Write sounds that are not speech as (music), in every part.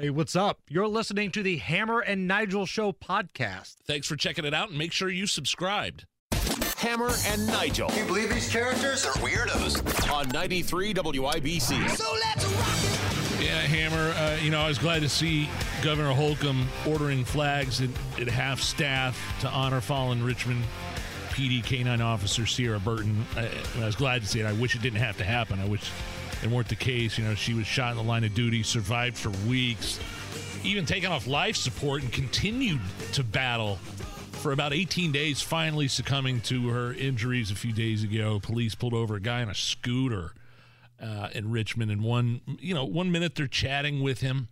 Hey, what's up? You're listening to the Hammer and Nigel Show podcast. Thanks for checking it out and make sure you subscribed. Hammer and Nigel Can you believe these characters are weirdos? on 93 WIBC. So let's rock it. Yeah, Hammer. Uh, you know, I was glad to see Governor Holcomb ordering flags at, at half staff to honor fallen Richmond PD K9 officer Seara Burton. I, I was glad to see it. I wish it didn't have to happen. I wish it weren't the case. You know, she was shot in the line of duty, survived for weeks, even taken off life support, and continued to battle for about 18 days, finally succumbing to her injuries a few days ago. Police pulled over a guy on a scooter uh, in Richmond, and one, you know, one minute they're chatting with him.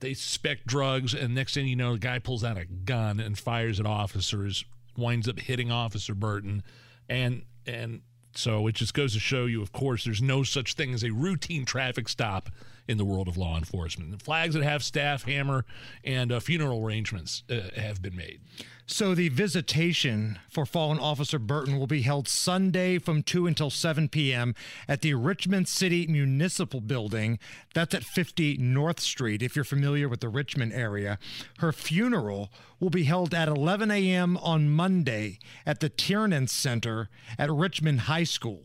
They suspect drugs, and next thing you know, the guy pulls out a gun and fires at officers, winds up hitting Officer Burton, and and so it just goes to show you, of course, there's no such thing as a routine traffic stop in the world of law enforcement. The flags that have staff, hammer, and uh, funeral arrangements uh, have been made. So the visitation for fallen officer Burton will be held Sunday from 2 until 7 p.m. at the Richmond City Municipal Building. That's at 50 North Street, if you're familiar with the Richmond area. Her funeral will be held at 11 a.m. on Monday at the Tiernan Center at Richmond High School.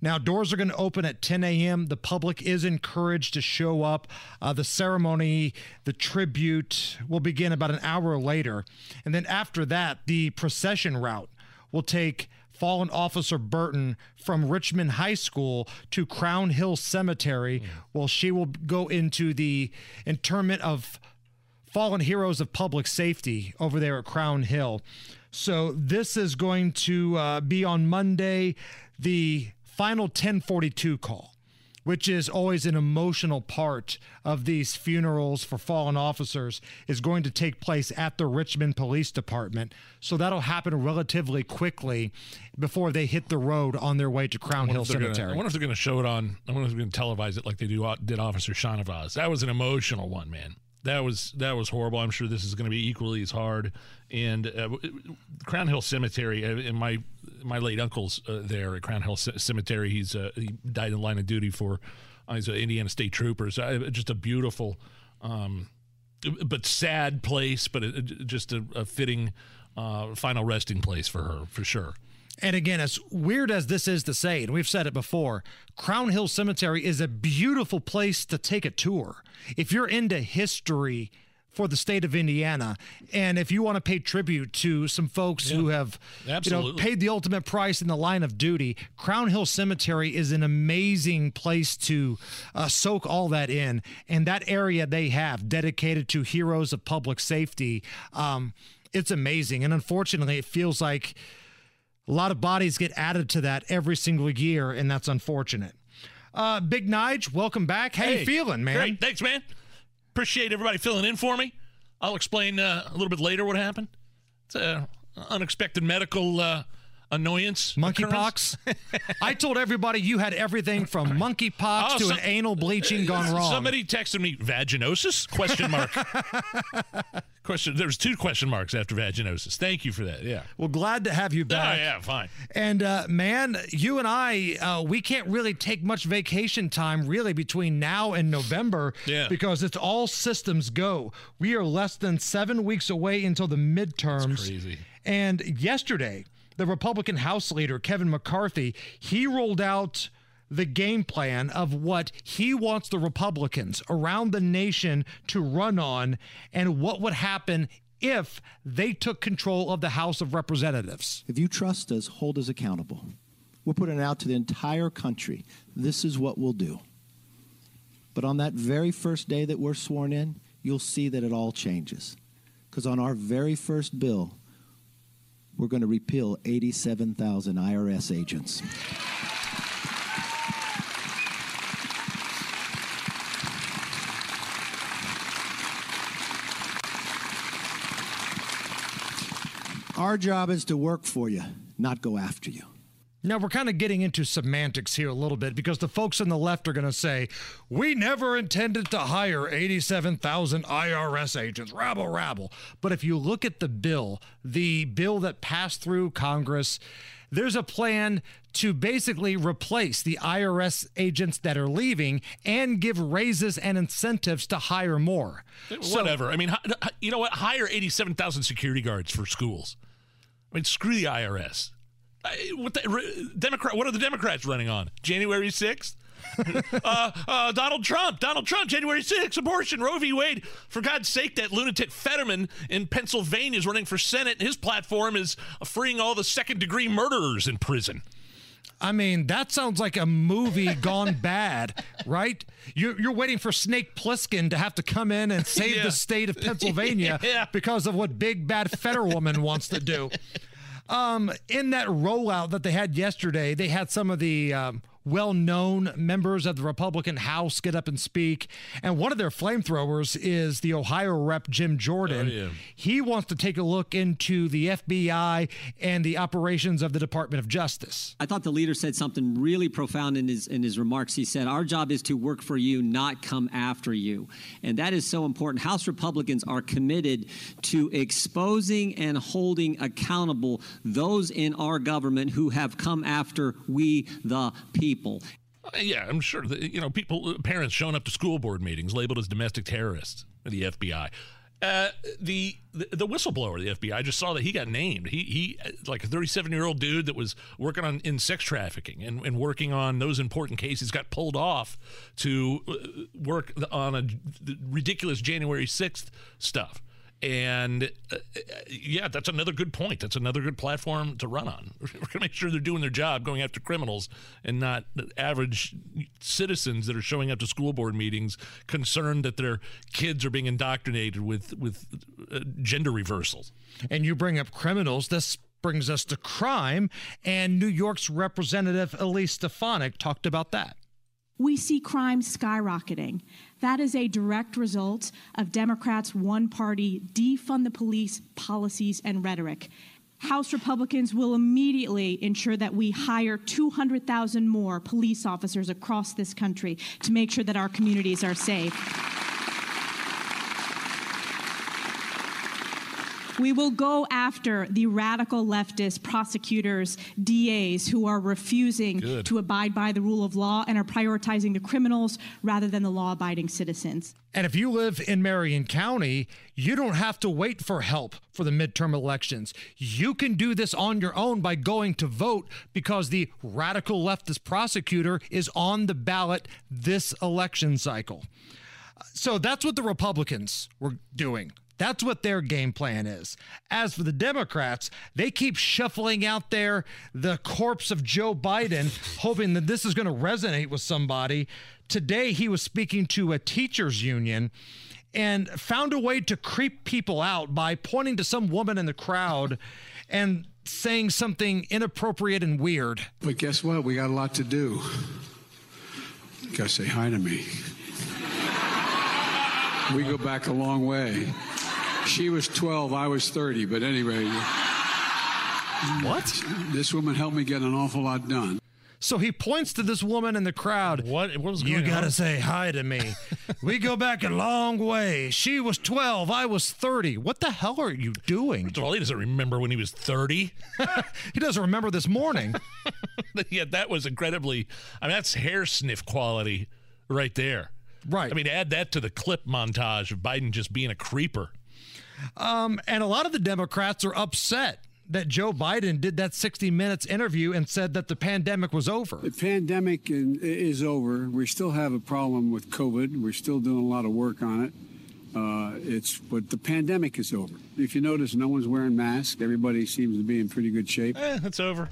Now, doors are going to open at 10 a.m. The public is encouraged to show up. Uh, the ceremony, the tribute, will begin about an hour later. And then after that, the procession route will take fallen officer Burton from Richmond High School to Crown Hill Cemetery. Well, she will go into the interment of fallen heroes of public safety over there at Crown Hill. So this is going to uh, be on Monday, the final 1042 call, which is always an emotional part of these funerals for fallen officers, is going to take place at the Richmond Police Department. So that'll happen relatively quickly before they hit the road on their way to Crown Hill they're gonna- Cemetery. I wonder if they're going to show it on. I wonder if they're going to televise it like they do did Officer Shahnavaz. That was an emotional one, man. That was that was horrible. I'm sure this is going to be equally as hard. And uh, Crown Hill Cemetery, uh, and my my late uncle's uh, there at Crown Hill C- Cemetery. He's uh, he died in line of duty for uh, he's uh, Indiana State Troopers. Uh, just a beautiful, um, but sad place, but it, just a, a fitting final resting place for her for sure. And again, as weird as this is to say, and we've said it before, Crown Hill Cemetery is a beautiful place to take a tour. If you're into history for the state of Indiana, and if you want to pay tribute to some folks who have you know, paid the ultimate price in the line of duty, Crown Hill Cemetery is an amazing place to uh, soak all that in. And that area they have dedicated to heroes of public safety, um, it's amazing. And unfortunately, it feels like a lot of bodies get added to that every single year, and that's unfortunate. Uh, Big Nige, welcome back. How you feeling, man? Great, thanks, man. Appreciate everybody filling in for me. I'll explain uh, a little bit later what happened. It's an unexpected medical uh, annoyance. Monkeypox. I told everybody you had everything from monkeypox Oh, to some- an anal bleaching gone (laughs) wrong. Somebody texted me vaginosis? Question mark. (laughs) question. There was two question marks after vaginosis. Thank you for that. Yeah. well, glad to have you back. Oh, back. yeah, fine. And uh, man, you and I, uh, we can't really take much vacation time really between now and November Yeah. because it's all systems go. We are less than seven weeks away until the midterms. crazy. And yesterday, the Republican House leader, Kevin McCarthy, he rolled out the game plan of what he wants the Republicans around the nation to run on and what would happen if they took control of the House of Representatives. If you trust us, hold us accountable. We're putting it out to the entire country. This is what we'll do. But on that very first day that we're sworn in, you'll see that it all changes. Because on our very first bill, we're going to repeal 87,000 IRS agents. Our job is to work for you, not go after you. Now, we're kind of getting into semantics here a little bit because the folks on the left are going to say, we never intended to hire 87,000 IRS agents, rabble, rabble. But if you look at the bill, the bill that passed through Congress, there's a plan to basically replace the IRS agents that are leaving and give raises and incentives to hire more. So, Whatever. I mean, you know what? Hire 87,000 security guards for schools. I mean, screw the IRS. What the Democrat? What are the Democrats running on? January 6th? (laughs) uh, uh, Donald Trump, Donald Trump, January 6th, abortion, Roe v. Wade. For God's sake, that lunatic Fetterman in Pennsylvania is running for Senate, and his platform is freeing all the second degree murderers in prison. I mean, that sounds like a movie gone (laughs) bad, right? You're, you're waiting for Snake Plissken to have to come in and save yeah. the state of (laughs) Pennsylvania yeah. because of what big bad Fetterwoman wants to do. Um, in that rollout that they had yesterday, they had some of the um, well known members of the Republican House get up and speak. And one of their flamethrowers is the Ohio rep, Jim Jordan. Oh, yeah. He wants to take a look into the FBI and the operations of the Department of Justice. I thought the leader said something really profound in his, in his remarks. He said, Our job is to work for you, not come after you. And that is so important. House Republicans are committed to exposing and holding accountable those in our government who have come after we, the people people. Uh, yeah, I'm sure that, you know, people, uh, parents showing up to school board meetings labeled as domestic terrorists, the FBI. Uh, the, the, the whistleblower, the FBI, I just saw that he got named. He he uh, like a 37 year old dude that was working on in sex trafficking and, and working on those important cases got pulled off to work on a ridiculous January 6th stuff. And uh, yeah, that's another good point. That's another good platform to run on. (laughs) We're going to make sure they're doing their job, going after criminals, and not average citizens that are showing up to school board meetings concerned that their kids are being indoctrinated with with uh, gender reversals. And you bring up criminals. This brings us to crime, and New York's Representative Elise Stefanik talked about that we see crime skyrocketing. That is a direct result of Democrats' one party defund the police policies and rhetoric. House Republicans will immediately ensure that we hire 200,000 more police officers across this country to make sure that our communities are safe. We will go after the radical leftist prosecutors, DAs who are refusing Good. to abide by the rule of law and are prioritizing the criminals rather than the law abiding citizens. And if you live in Marion County, you don't have to wait for help for the midterm elections. You can do this on your own by going to vote because the radical leftist prosecutor is on the ballot this election cycle. So that's what the Republicans were doing. That's what their game plan is. As for the Democrats, they keep shuffling out there the corpse of Joe Biden, (laughs) hoping that this is going to resonate with somebody. Today, he was speaking to a teachers union and found a way to creep people out by pointing to some woman in the crowd and saying something inappropriate and weird. But guess what? We got a lot to do. You gotta say hi to me. We go back a long way. She was 12, I was 30, but anyway. What? This woman helped me get an awful lot done. So he points to this woman in the crowd. What? What was You got to say hi to me. (laughs) we go back a long way. She was 12. I was 30. What the hell are you doing? Well, he doesn't remember when he was 30. (laughs) he doesn't remember this morning. (laughs) yeah, that was incredibly. I mean, that's hair sniff quality right there. Right. I mean, add that to the clip montage of Biden just being a creeper. Um, and a lot of the Democrats are upset that Joe Biden did that 60 Minutes interview and said that the pandemic was over. The pandemic is over. We still have a problem with COVID. We're still doing a lot of work on it. Uh, it's but the pandemic is over. If you notice, no one's wearing masks. Everybody seems to be in pretty good shape. Eh, it's over.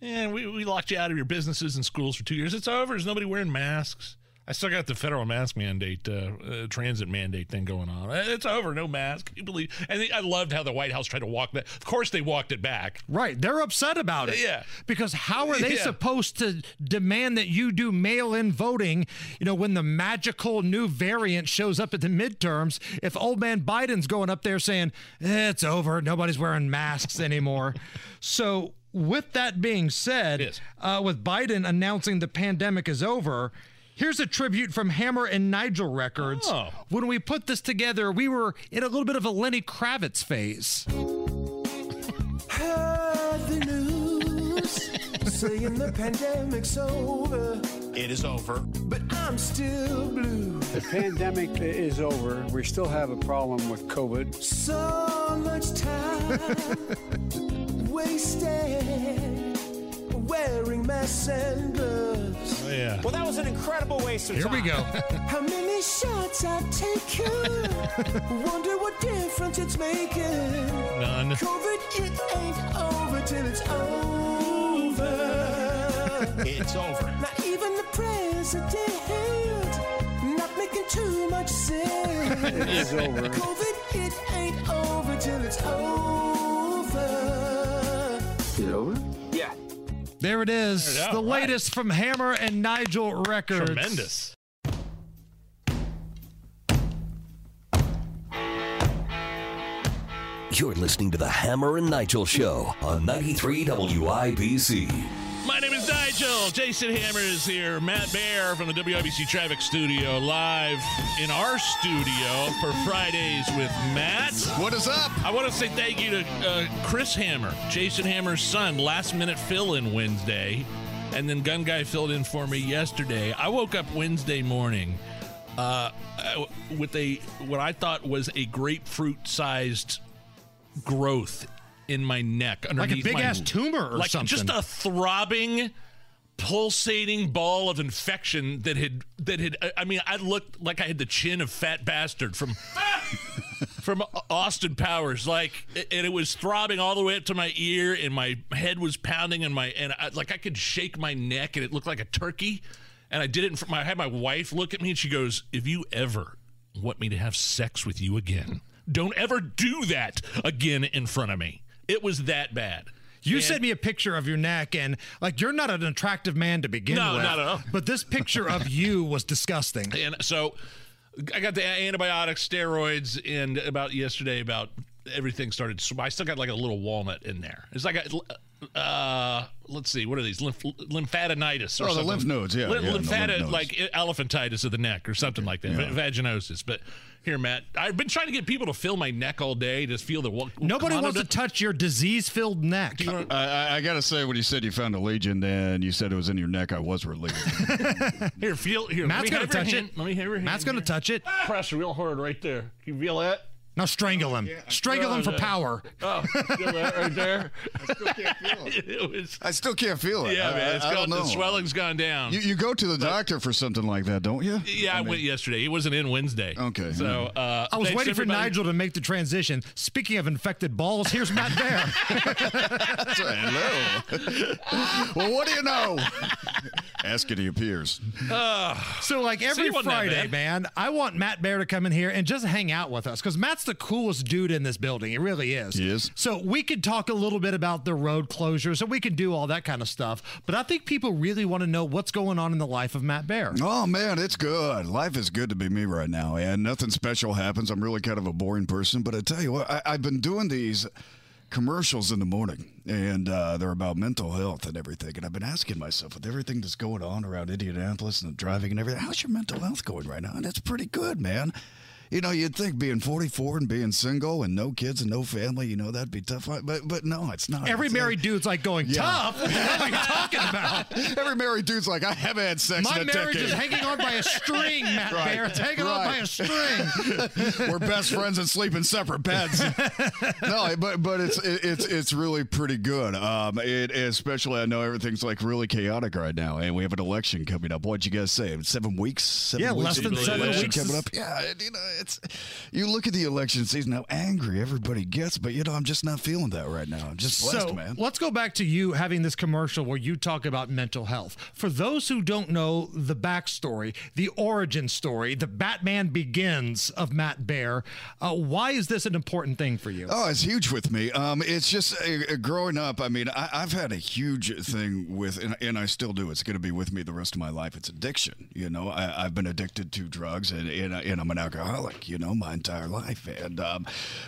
And we, we locked you out of your businesses and schools for two years. It's over. There's nobody wearing masks. I still got the federal mask mandate, uh, uh, transit mandate thing going on. Uh, it's over, no mask. Can you believe? And I loved how the White House tried to walk that. Of course, they walked it back. Right, they're upset about it. Yeah, because how are they yeah. supposed to demand that you do mail-in voting? You know, when the magical new variant shows up at the midterms, if old man Biden's going up there saying eh, it's over, nobody's wearing masks anymore. (laughs) so with that being said, uh, with Biden announcing the pandemic is over, Here's a tribute from Hammer and Nigel Records. Oh. When we put this together, we were in a little bit of a Lenny Kravitz phase. Heard the news. saying the pandemic's over, It is over. but I'm still blue. The pandemic is over. We still have a problem with COVID. So much time (laughs) wasted wearing masks and gloves. Oh, yeah. Well, that was an incredible waste of Here time. Here we go. (laughs) How many shots I've taken? (laughs) Wonder what difference it's making. None. COVID, it ain't over till it's over. It's over. Not even the president, not making too much sense. It is over. COVID, it ain't over till it's over. Is it over? Yeah. There it is. There you the. Right. latest from Hammer and Nigel Records. Tremendous. You're listening to the Hammer and Nigel Show on 93 WIBC. My name is Nigel. Jason Hammer is here. Matt Bear from the WIBC Traffic Studio, live in our studio for Fridays with Matt. What is up? I want to say thank you to uh, Chris Hammer, Jason Hammer's son, last minute fill in Wednesday. And then Gun Guy filled in for me yesterday. I woke up Wednesday morning uh, uh, with a what I thought was a grapefruit sized growth in my neck underneath Like a big my- ass tumor or like something. just a throbbing pulsating ball of infection that had that had I mean I looked like I had the chin of fat bastard from (laughs) from Austin Powers like and it was throbbing all the way up to my ear and my head was pounding and my and I, like I could shake my neck and it looked like a turkey and I did it in front I had my wife look at me and she goes if you ever want me to have sex with you again don't ever do that again in front of me it was that bad You And- sent me a picture of your neck, and like you're not an attractive man to begin No, with. not at all. But this picture of (laughs) you was disgusting. And so I got the antibiotics, steroids, and about yesterday, about everything started. I still got like a little walnut in there. It's like a, uh, let's see, what are these? Lymph, lymphadenitis. Or Oh, the lymph nodes, yeah, Lymph- yeah, the lymph nodes. like elephantitis of the neck or something like that. Yeah. Vaginosis. But here, Matt, I've been trying to get people to feel my neck all day, just feel the. Well, Nobody wants to don't- touch your disease-filled neck. I, I, I gotta say, when you said you found a legion and you said it was in your neck, I was relieved. (laughs) Here, feel here. let Matt's gonna touch hand. it. Let me have your hand. Matt's gonna here. touch it. press real hard right there. Can you feel that? Now strangle him. Strangle him for power. Oh, (laughs) feel that right there? I still can't feel it. (laughs) it was. I still can't feel it. Yeah, I, man. It's I, I gone. don't The swelling's gone down. You, you go to the doctor for something like that, don't you? yeah, I, went yesterday. He wasn't in Wednesday. Okay. So uh, I was thanks, waiting for. Nigel to make the transition. Speaking of infected balls, here's Matt Bear. (laughs) Hello. well, what do you know? Ask any appears. so, like every he wasn't that Friday, man, I want Matt Bear to come in here and just hang out with us because Matt's the coolest dude in this building. He really is. He is. So we could talk a little bit about the road closures and we can do all that kind of stuff. But I think people really want to know what's going on in the life of Matt Bear. Oh man, it's good. Life is good to be me right now, and nothing special happens. I'm really kind of a boring person, but I tell you what, I, I've been doing these commercials in the morning, and uh, they're about mental health and everything. And I've been asking myself, with everything that's going on around Indianapolis and the driving and everything, how's your mental health going right now? And it's pretty good, man. You know, you'd think being 44 and being single and no kids and no family, you know, that'd be tough. But but no, it's not. Every It's- married dude's like going, Yeah. tough? What are you talking about? (laughs) Every married dude's like, I haven't had sex My in a marriage decade. is hanging on by a string, Matt Right, Bear. It's hanging on by a string. (laughs) We're best friends and sleep in separate beds. (laughs) no, but but it's it, it's it's really pretty good. Um, it especially I know everything's like really chaotic right now, and we have an election coming up. What'd you guys say? Seven weeks? Seven Yeah, weeks less than seven weeks coming up. Yeah, you know it's you look at the election season how angry everybody gets, but you know I'm just not feeling that right now. I'm just blessed, so man. let's go back to you having this commercial where you talk about mental health. For those who don't know the backstory, the origin story, the Batman Begins of Matt Bear, uh, why is this an important thing for you? Oh, it's huge with me. Um, it's just uh, uh, growing up. I mean, I, I've had a huge thing with, and, and I still do. It's going to be with me the rest of my life. It's addiction. You know, I, I've been addicted to drugs, and and, I- and I'm an alcoholic. Alcoholic, you know, my entire life. And um,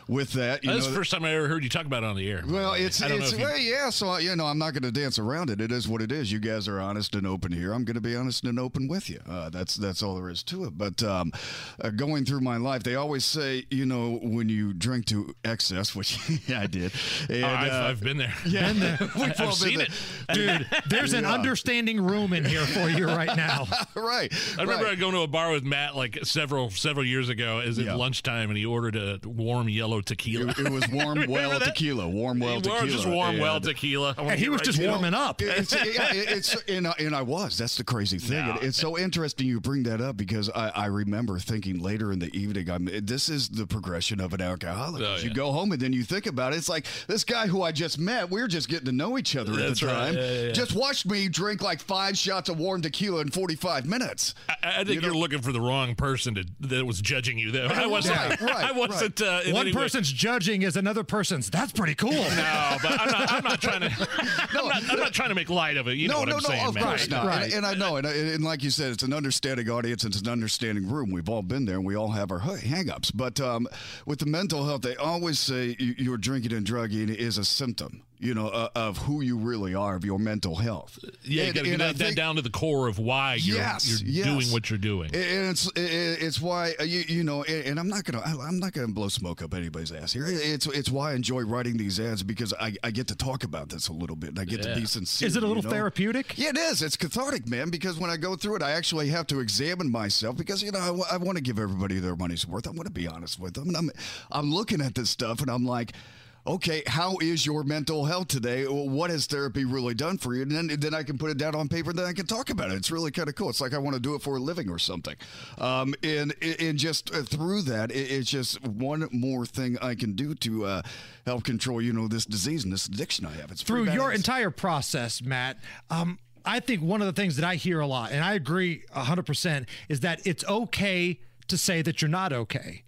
with that, you That's know, the first time I ever heard you talk about it on the air. well, it's, I it's, if you- yeah. So you know, I'm not going to dance around it. It is what it is. You guys are honest and open here. I'm going to be honest and open with you. Uh, that's that's all there is to it. But um, uh, going through my life, they always say, you know, when you drink to excess, (laughs) which I did. And, Oh, I've, uh, I've been there. yeah, Been there. (laughs) We've all I've been seen there. it. (laughs) Dude, there's an understanding room in here for you right now. right. I remember right. going to a bar with Matt like several several years ago. Is it Yeah. lunchtime and he ordered a warm yellow tequila. It, it was (laughs) warm well tequila. Warm well Warm- tequila. just warm well tequila. And he was right just to it. warming up. It's, it- it's and, I- and I was. That's the crazy thing. No. It- it's so interesting you bring that up because I, I remember thinking later in the evening, I'm this is the progression of an alcoholic. Oh, As You go home and then you think about it. It's like this guy who I just met. We were just getting to know each other That's at the time. Yeah, yeah, yeah. Just watched me drink like five shots of warm tequila in 45 minutes. I, I think you are looking for the wrong person to, that was judging you. Though I wasn't. Right, right, I wasn't. Uh, in One any way- person's judging is another person's. That's pretty cool. No, but I'm not, I'm not trying to. (laughs) I'm, not, I'm not trying to make light of it. You know no, what no, I'm no, saying, of man. course not. Right. And, and I know, and, and like you said, it's an understanding audience, it's an understanding room. We've all been there, and we all have our hang-ups. But um, with the mental health, they always say your drinking and drugging is a symptom, you know, uh, of who you really are, of your mental health. Yeah, you got to get I that, that down to the core of why you're, Yes, you're yes. doing what you're doing. And it's it's why uh, you you know, and and I'm not gonna I'm not gonna blow smoke up anybody's ass here. It's it's why I enjoy writing these ads because I, I get to talk about this a little bit and I get Yeah. to be sincere. Is it a you little know? therapeutic? Yeah, it is. It's cathartic, man. Because when I go through it, I actually have to examine myself because you know I, want to give everybody their money's worth. I want to be honest with them, and I'm I'm looking at this stuff and I'm like. Okay, how is your mental health today? Well, What has therapy really done for you? And then, then I can put it down on paper, and then I can talk about it. It's really kind of cool. It's like I want to do it for a living or something. Um, and and just uh, through that, it's just one more thing I can do to uh, help control, you know, this disease and this addiction I have. It's through your entire process, Matt, um, I think one of the things that I hear a lot, and I agree 100%, is that it's okay to say that you're not okay.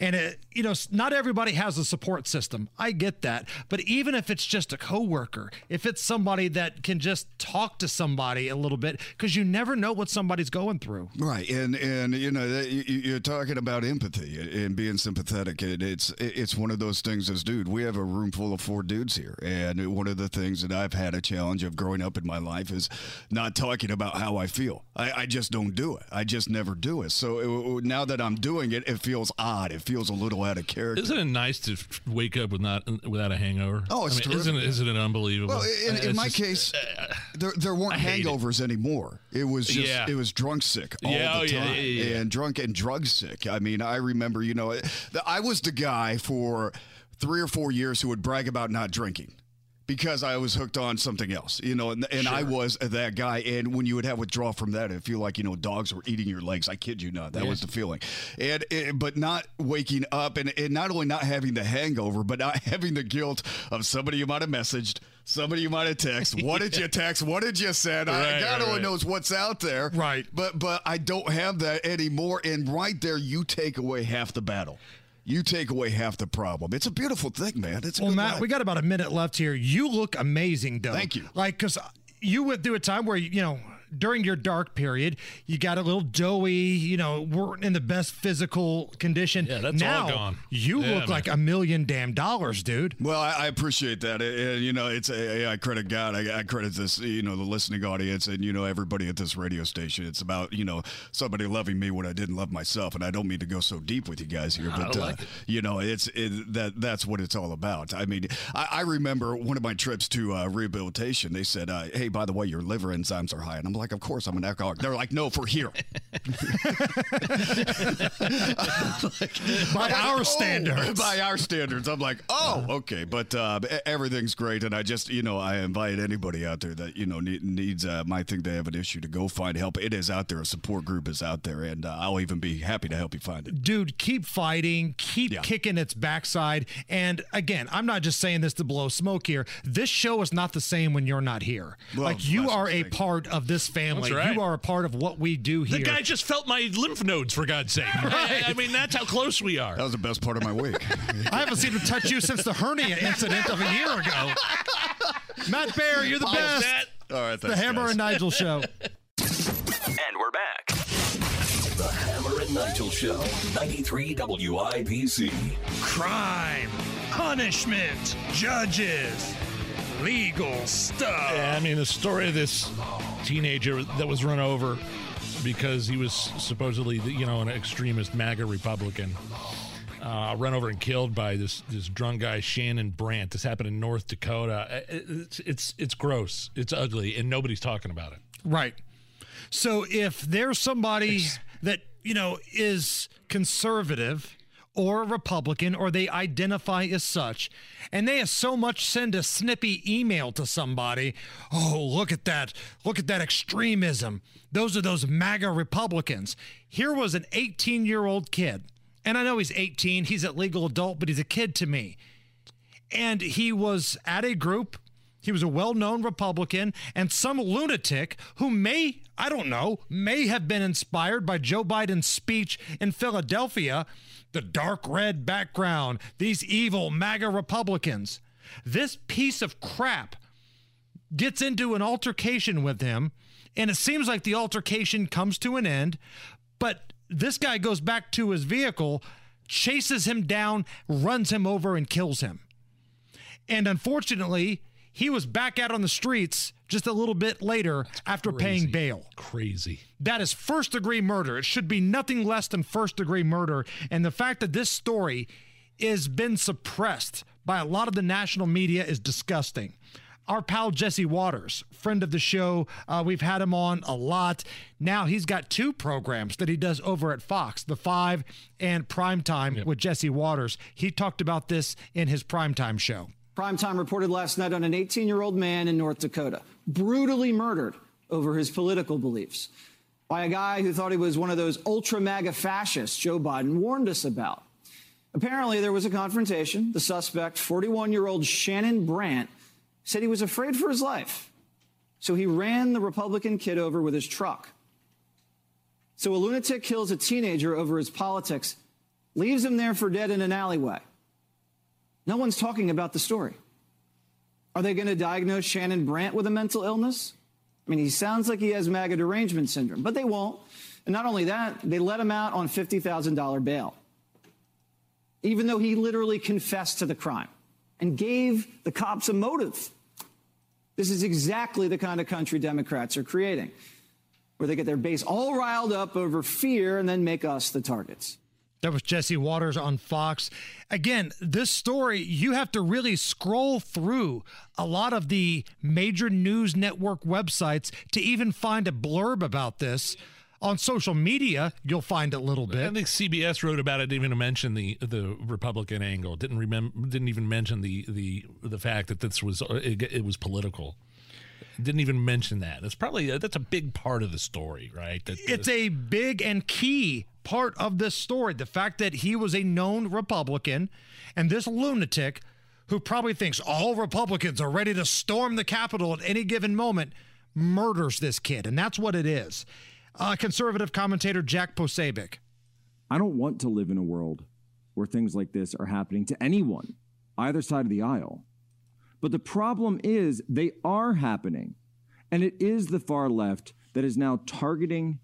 And it, you know, not everybody has a support system. I get that, but even if it's just a coworker, if it's somebody that can just talk to somebody a little bit, because you never know what somebody's going through. Right, and and you know that you- you're talking about empathy and being sympathetic. And it's it's one of those things. As dude, we have a room full of four dudes here, and one of the things that I've had a challenge of growing up in my life is not talking about how I feel. I, I just don't do it. I just never do it. So it, now that I'm doing it, it feels odd. It feels a little out of character. Isn't it nice to wake up with not without a hangover? Oh, it's I mean, isn't it, isn't it unbelievable? Well, in, in my just- case, uh, there, there weren't hate it. hangovers anymore. It was just Yeah. it was drunk sick all Yeah, oh, the oh, time, yeah. and drunk and drug sick. I mean, I remember, you know, I was the guy for three or four years who would brag about not drinking. Because I was hooked on something else, you know, and, and I was that guy. And when you would have withdrawal from that, it feel like you know dogs were eating your legs. I kid you not, that Yeah. was the feeling. And, and but not waking up, and, and not only not having the hangover, but not (laughs) having the guilt of somebody you might have messaged, somebody you might have texted. (laughs) What did you text? What did you send? I, Right, God right, only right. knows what's out there. Right. But but I don't have that anymore. And right there, you take away half the battle. You take away half the problem. It's a beautiful thing, man. It's a Well, Matt, life. we got about a minute left here. You look amazing, though. Thank you. Like, because you went through a time where, you know, during your dark period, you got a little doughy, you know, weren't in the best physical condition. Yeah, that's all now, gone. You Yeah, look man. like a million damn dollars, dude. Well, I, I appreciate that, and, and, you know, it's a, I credit God. I, I credit this, you know, the listening audience, and you know, everybody at this radio station. It's about you know somebody loving me when I didn't love myself, and I don't mean to go so deep with you guys here, but uh, like it. you know, it's it, that that's what it's all about. I mean, I, I remember one of my trips to uh, rehabilitation. They said, uh, "Hey, by the way, your liver enzymes are high," and I'm like, "Of course, I'm an alcoholic." They're like, "No, for here." By our Oh, standards. by our standards. I'm like, oh, okay. But uh, everything's great. And I just, you know, I invite anybody out there that, you know, need, needs, uh, might think they have an issue to go find help. It is out there. A support group is out there. And uh, I'll even be happy to help you find it. Dude, keep fighting, keep Yeah. kicking its backside. And again, I'm not just saying this to blow smoke here. This show is not the same when you're not here. Well, like you are a part of this family. Right. You are a part of what we do here. The guy just felt my lymph nodes, for God's sake. (laughs) I, I mean, that's how close we are. That was the best part of my week. (laughs) I haven't seen him touch you since the hernia incident of a year ago. (laughs) Matt Bear, you're the How's best. that? All right. The Hammer guys. and Nigel show. And we're back. The Hammer and Nigel Show, 93 WIBC. Crime, punishment, judges, legal stuff. Yeah, I mean, the story of this teenager that was run over because he was supposedly, you know, an extremist MAGA Republican. Uh, run over and killed by this this drunk guy Shannon Brandt. This happened in North Dakota. It's it's it's gross. It's ugly, and nobody's talking about it. Right. So if there's somebody that, you know, is conservative or a Republican or they identify as such, and they so much send a snippy email to somebody, oh, look at that. Look at that extremism. Those are those MAGA Republicans. Here was an 18 year old kid. And I know he's 18, he's a legal adult, but he's a kid to me. And he was at a group he was a well known Republican, and some lunatic who may, I don't know, may have been inspired by Joe Biden's speech in Philadelphia the dark red background, these evil MAGA Republicans. This piece of crap gets into an altercation with him, and it seems like the altercation comes to an end, but this guy goes back to his vehicle, chases him down, runs him over, and kills him. And unfortunately, he was back out on the streets just a little bit later after paying bail. Crazy. That is first degree murder. It should be nothing less than first degree murder. And the fact that this story has been suppressed by a lot of the national media is disgusting. Our pal Jesse Watters, friend of the show, uh, we've had him on a lot. Now he's got two programs that he does over at Fox, The Five and Primetime with Jesse Watters. He talked about this in his Primetime show. Primetime reported last night on an 18 year old man in North Dakota, brutally murdered over his political beliefs by a guy who thought he was one of those ultra MAGA fascists Joe Biden warned us about. Apparently, there was a confrontation. The suspect, 41 year old Shannon Brandt, said he was afraid for his life. So he ran the Republican kid over with his truck. So a lunatic kills a teenager over his politics, leaves him there for dead in an alleyway. No one's talking about the story. Are they going to diagnose Shannon Brandt with a mental illness? I mean, he sounds like he has MAGA derangement syndrome, but they won't. And not only that, they let him out on $50,000 bail, even though he literally confessed to the crime and gave the cops a motive. This is exactly the kind of country Democrats are creating, where they get their base all riled up over fear and then make us the targets. That was Jesse Watters on Fox. Again, this story, you have to really scroll through a lot of the major news network websites to even find a blurb about this. On social media, you'll find a little bit. I think CBS wrote about it, didn't even mention the the Republican angle. Didn't remember, didn't even mention the the the fact that this was it, it was political. Didn't even mention that. That's probably that's a big part of the story, right? That, it's a big and key part of this story. The fact that he was a known Republican and this lunatic who probably thinks all Republicans are ready to storm the Capitol at any given moment murders this kid. And that's what it is. Uh, conservative commentator Jack Posobiec. I don't want to live in a world where things like this are happening to anyone, either side of the aisle. But the problem is they are happening. And it is the far left that is now targeting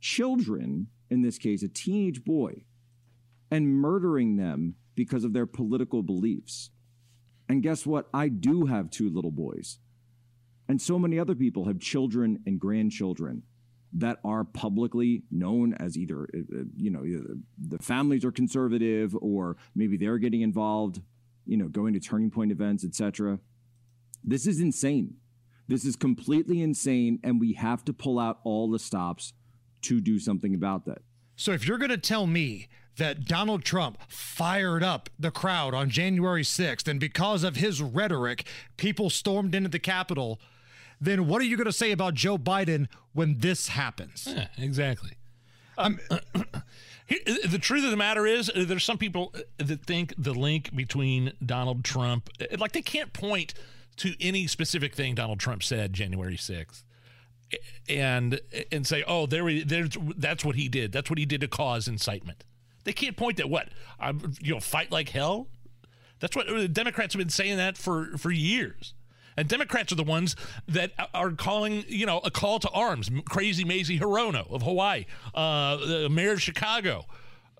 children, in this case, a teenage boy, and murdering them because of their political beliefs. And guess what? I do have two little boys. And so many other people have children and grandchildren that are publicly known as either, uh, you know, the families are conservative or maybe they're getting involved, you know, going to turning point events, etc. This is insane. This is completely insane, and we have to pull out all the stops to do something about that. So if you're going to tell me that Donald Trump fired up the crowd on January 6th, and because of his rhetoric, people stormed into the Capitol, then what are you going to say about Joe Biden when this happens? Yeah, exactly. Um, (clears throat) the truth of the matter is, uh, there's some people uh, that think the link between Donald Trump, uh, like they can't point to any specific thing Donald Trump said January 6th and and say, oh, there, there's that's what he did. That's what he did to cause incitement. They can't point at what um, you know, fight like hell. That's what the Democrats have been saying that for for years. And Democrats are the ones that are calling, you know, a call to arms. Crazy Mazie Hirono of Hawaii, uh, the mayor of Chicago,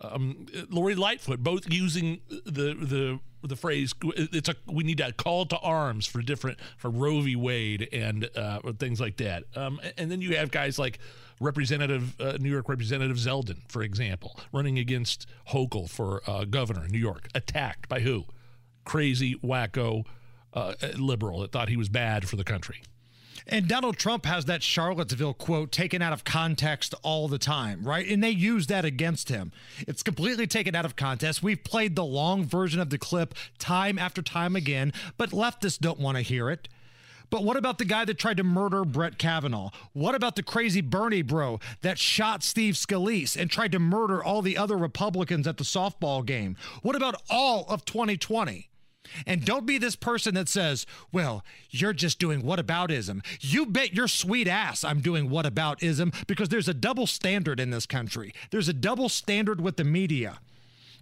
um, Lori Lightfoot, both using the the the phrase it's a we need a call to arms for different for Roe v. Wade and uh, things like that. Um, and then you have guys like Representative uh, New York Representative Zeldin, for example, running against Hochul for uh, governor in New York, attacked by who? Crazy wacko uh, liberal that thought he was bad for the country. And Donald Trump has that Charlottesville quote taken out of context all the time, right? And they use that against him. It's completely taken out of context. We've played the long version of the clip time after time again, but leftists don't want to hear it. But what about the guy that tried to murder Brett Kavanaugh? What about the crazy Bernie bro that shot Steve Scalise and tried to murder all the other Republicans at the softball game? What about all of 2020? And don't be this person that says, well, you're just doing whataboutism. You bet your sweet ass I'm doing whataboutism because there's a double standard in this country. There's a double standard with the media.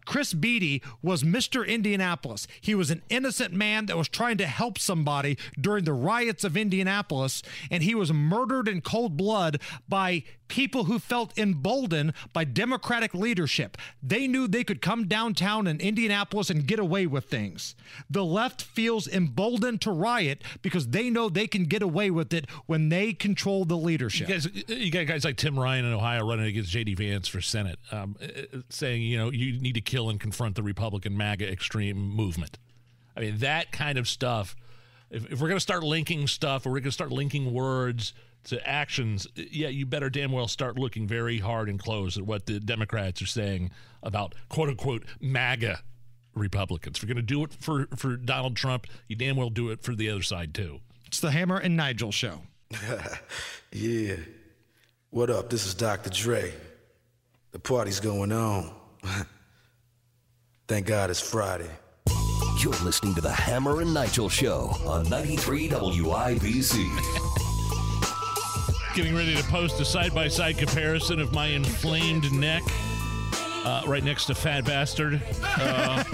Chris Beatty was Mr. Indianapolis. He was an innocent man that was trying to help somebody during the riots of Indianapolis, and he was murdered in cold blood by people who felt emboldened by Democratic leadership. They knew they could come downtown in Indianapolis and get away with things. The left feels emboldened to riot because they know they can get away with it when they control the leadership. You guys, you got guys like Tim Ryan in Ohio running against J.D. Vance for Senate, um, saying, you know, you need to kill and confront the Republican MAGA extreme movement. I mean, that kind of stuff. If, if we're going to start linking stuff, or we're going to start linking words to actions, yeah, you better damn well start looking very hard and close at what the Democrats are saying about quote unquote MAGA Republicans. If you're going to do it for, for Donald Trump, you damn well do it for the other side too. It's the Hammer and Nigel show. (laughs) yeah. What up? This is Dr. Dre. The party's going on. (laughs) Thank God it's Friday. You're listening to the Hammer and Nigel show on 93 WIBC. (laughs) Getting ready to post a side by side comparison of my inflamed neck. Uh, right next to Fat Bastard. Uh,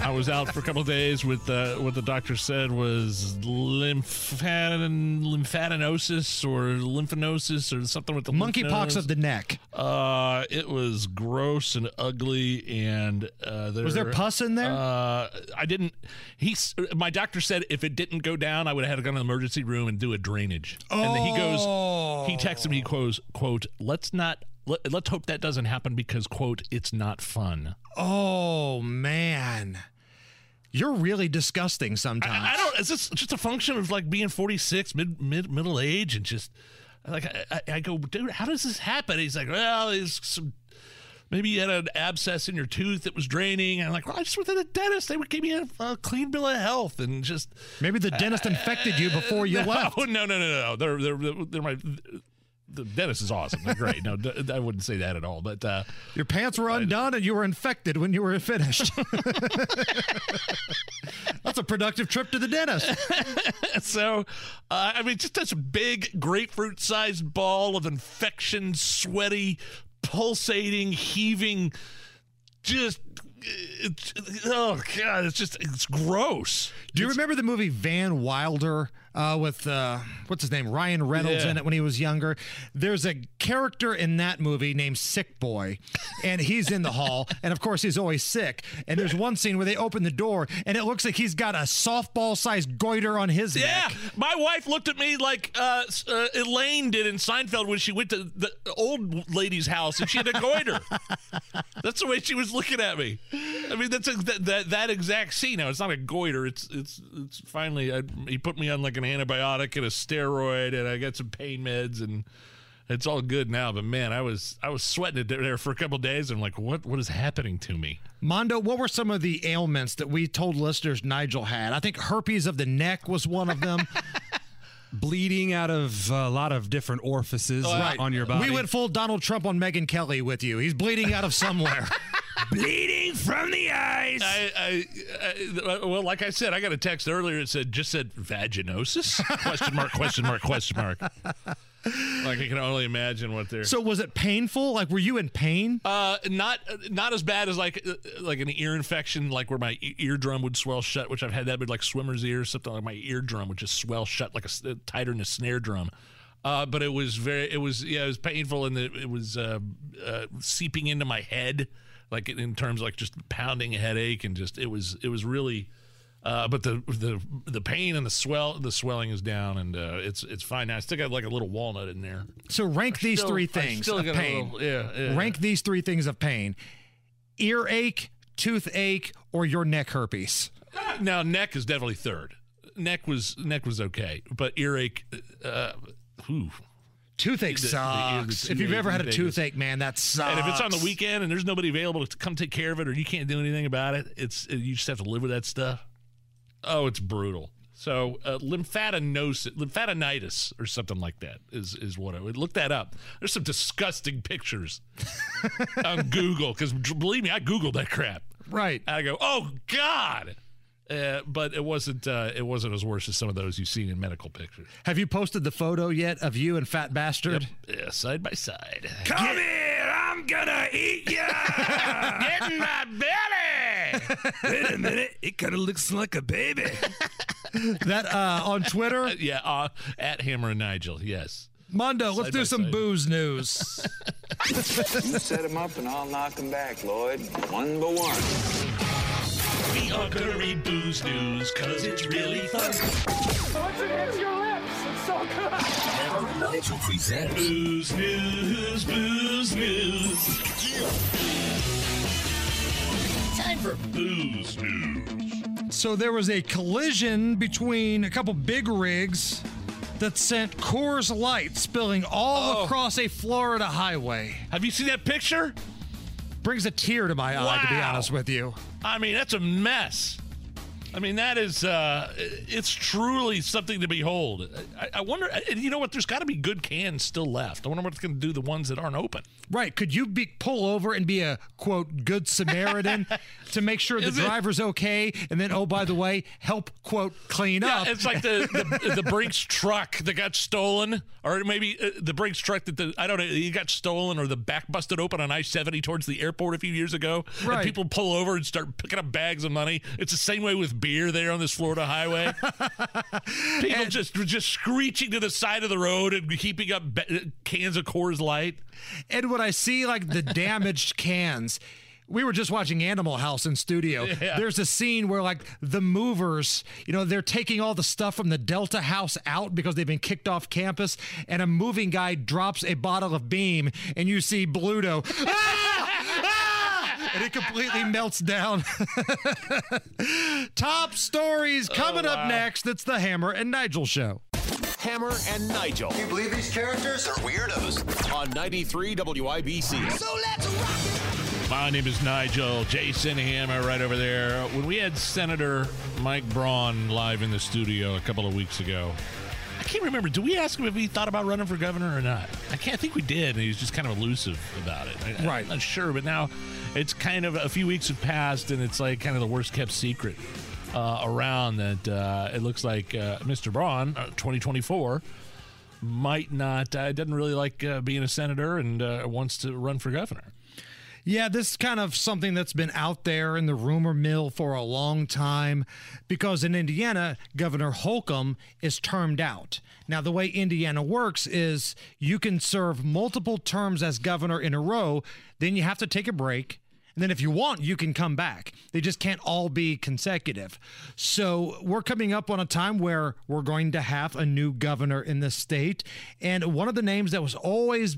I was out for a couple of days with uh, what the doctor said was lymphaden- lymphadenosis or lymphanosis or something with the Monkeypox of the neck. Uh, it was gross and ugly, and uh, there, Was there pus in there? Uh, I didn't. He's my doctor said if it didn't go down, I would have had to go to the emergency room and do a drainage. And then he goes, he texted me, quotes, quote, let's not. Let, let's hope that doesn't happen because, quote, it's not fun. Oh man. You're really disgusting sometimes. I, I don't. Is this just a function of like being 46, mid, mid middle age, and just like I, I, go, dude, how does this happen? He's like, well, there's some. Maybe you had an abscess in your tooth that was draining. And I'm like, well, I just went to the dentist. They gave me a, a clean bill of health, and just Maybe the dentist infected you before you (laughs) no, left. No, no, no, no. They're they're they're my. The dentist is awesome. They're great. No, d- I wouldn't say that at all. But uh, Your pants were undone and you were infected when you were finished. (laughs) That's a productive trip to the dentist. (laughs) so, uh, I mean, just this big grapefruit-sized ball of infection, sweaty, pulsating, heaving, just. It, oh god, it's just it's gross. Do you remember the movie Van Wilder uh, with uh, what's his name Ryan Reynolds Yeah. in it when he was younger? There's a character in that movie named Sick Boy, and he's in the hall, (laughs) and of course he's always sick. And there's one scene where they open the door, and it looks like he's got a softball-sized goiter on his Yeah, neck. my wife looked at me like uh, uh, Elaine did in Seinfeld when she went to the old lady's house and she had a goiter. (laughs) that's the way she was looking at me. I mean, that's a, that, that that exact scene. Now it's not a goiter. It's it's it's finally I, he put me on like an antibiotic and a steroid, and I got some pain meds, and it's all good now. But man, I was I was sweating it there for a couple days. And I'm like, what what is happening to me? Mondo, what were some of the ailments that we told listeners Nigel had? I think herpes of the neck was one of them. (laughs) Bleeding out of a lot of different orifices on your body. We went full Donald Trump on Megyn Kelly with you. He's bleeding out of somewhere. (laughs) bleeding from the eyes. I, I, I, well, like I said, I got a text earlier. It said just said vaginosis? question mark? Question mark? Question mark? Like I can only imagine what they're. so was it painful? Like were you in pain? Uh, not not as bad as like uh, like an ear infection, like where my eardrum would swell shut, which I've had that with like swimmer's ear, something like my eardrum would just swell shut like a tighter than a snare drum. Uh, but it was very, it was, yeah, it was painful, and it, it was uh, uh, seeping into my head, like in terms of like just pounding headache, and just it was, it was really. Uh, but the the the pain and the swell, the swelling is down, and uh, it's it's fine now. I still got like a little walnut in there. So rank these still- three things still of pain. little- yeah, yeah. Rank these three things of pain: earache, toothache, or your neck herpes. Now neck is definitely third. Neck was neck was okay, but earache, uh, whew. Toothache The- sucks. the if you've ever had a toothache is- man, that sucks. And if it's on the weekend and there's nobody available to come take care of it, or you can't do anything about it, it's you just have to live with that stuff. Oh, it's brutal. So uh, lymphadenosis, lymphadenitis, or something like that is is what I would look that up. There's some disgusting pictures (laughs) on Google because believe me, I googled that crap. Right. I go, oh God. Uh, but it wasn't. Uh, it wasn't as worse as some of those you've seen in medical pictures. Have you posted the photo yet of you and Fat Bastard? Yeah, side by side. Come here, I'm gonna eat ya! (laughs) Get in my belly! Wait a minute, it kind of looks like a baby. that uh, on Twitter? (laughs) yeah, uh, at Hammer and Nigel. Yes. Mondo, let's do some side. booze news. You set him up and I'll knock him back, Lloyd. One by one. We are gonna read booze news because it's really fun. Once it hits your lips, it's so good. Hammer and Nigel presents Booze news, booze news. Time for booze news. so there was a collision between a couple big rigs that sent Coors Light spilling all Oh. across a Florida highway. Have you seen that picture? Brings a tear to my eye, to be honest with you. I mean, that's a mess. I mean, that is, uh, it's truly something to behold. I, I wonder, and you know what? There's got to be good cans still left. I wonder what it's going to do the ones that aren't open. Right. Could you be pull over and be a quote good Samaritan (laughs) to make sure the Is it- driver's okay and then oh by the way, help quote clean Yeah, up. it's like the, the (laughs) the Brinks truck that got stolen, or maybe uh, the Brinks truck that the I don't know, you got stolen, or the back busted open on I seventy towards the airport a few years ago, Right. and people pull over and start picking up bags of money. It's the same way with beer there on this Florida highway. (laughs) people just just screeching to the side of the road and heaping up ba- cans of Coors Light. And when I see like the damaged (laughs) cans, we were just watching Animal House in studio. Yeah. There's a scene where like the movers, you know, they're taking all the stuff from the Delta house out because they've been kicked off campus, and a moving guy drops a bottle of Beam, and you see Bluto. (laughs) And it completely melts down. (laughs) Top stories coming oh, up next. It's the Hammer and Nigel show. Hammer and Nigel. You believe these characters are weirdos? On 93 WIBC. So let's rock My name is Nigel Jason Hammer right over there. When we had Senator Mike Braun live in the studio a couple of weeks ago, I can't remember. Did we ask him if he thought about running for governor or not? I can't I think we did, and he was just kind of elusive about it. I, Right. I'm not sure, but now it's kind of a few weeks have passed, and it's like kind of the worst kept secret uh, around that uh, it looks like uh, Mr. Braun, uh, 2024, might not, uh, doesn't really like uh, being a senator and uh, wants to run for governor. Yeah, this is kind of something that's been out there in the rumor mill for a long time because in Indiana, Governor Holcomb is termed out. Now, the way Indiana works is you can serve multiple terms as governor in a row, then you have to take a break. And then, if you want, you can come back. They just can't all be consecutive. So, we're coming up on a time where we're going to have a new governor in the state. And one of the names that was always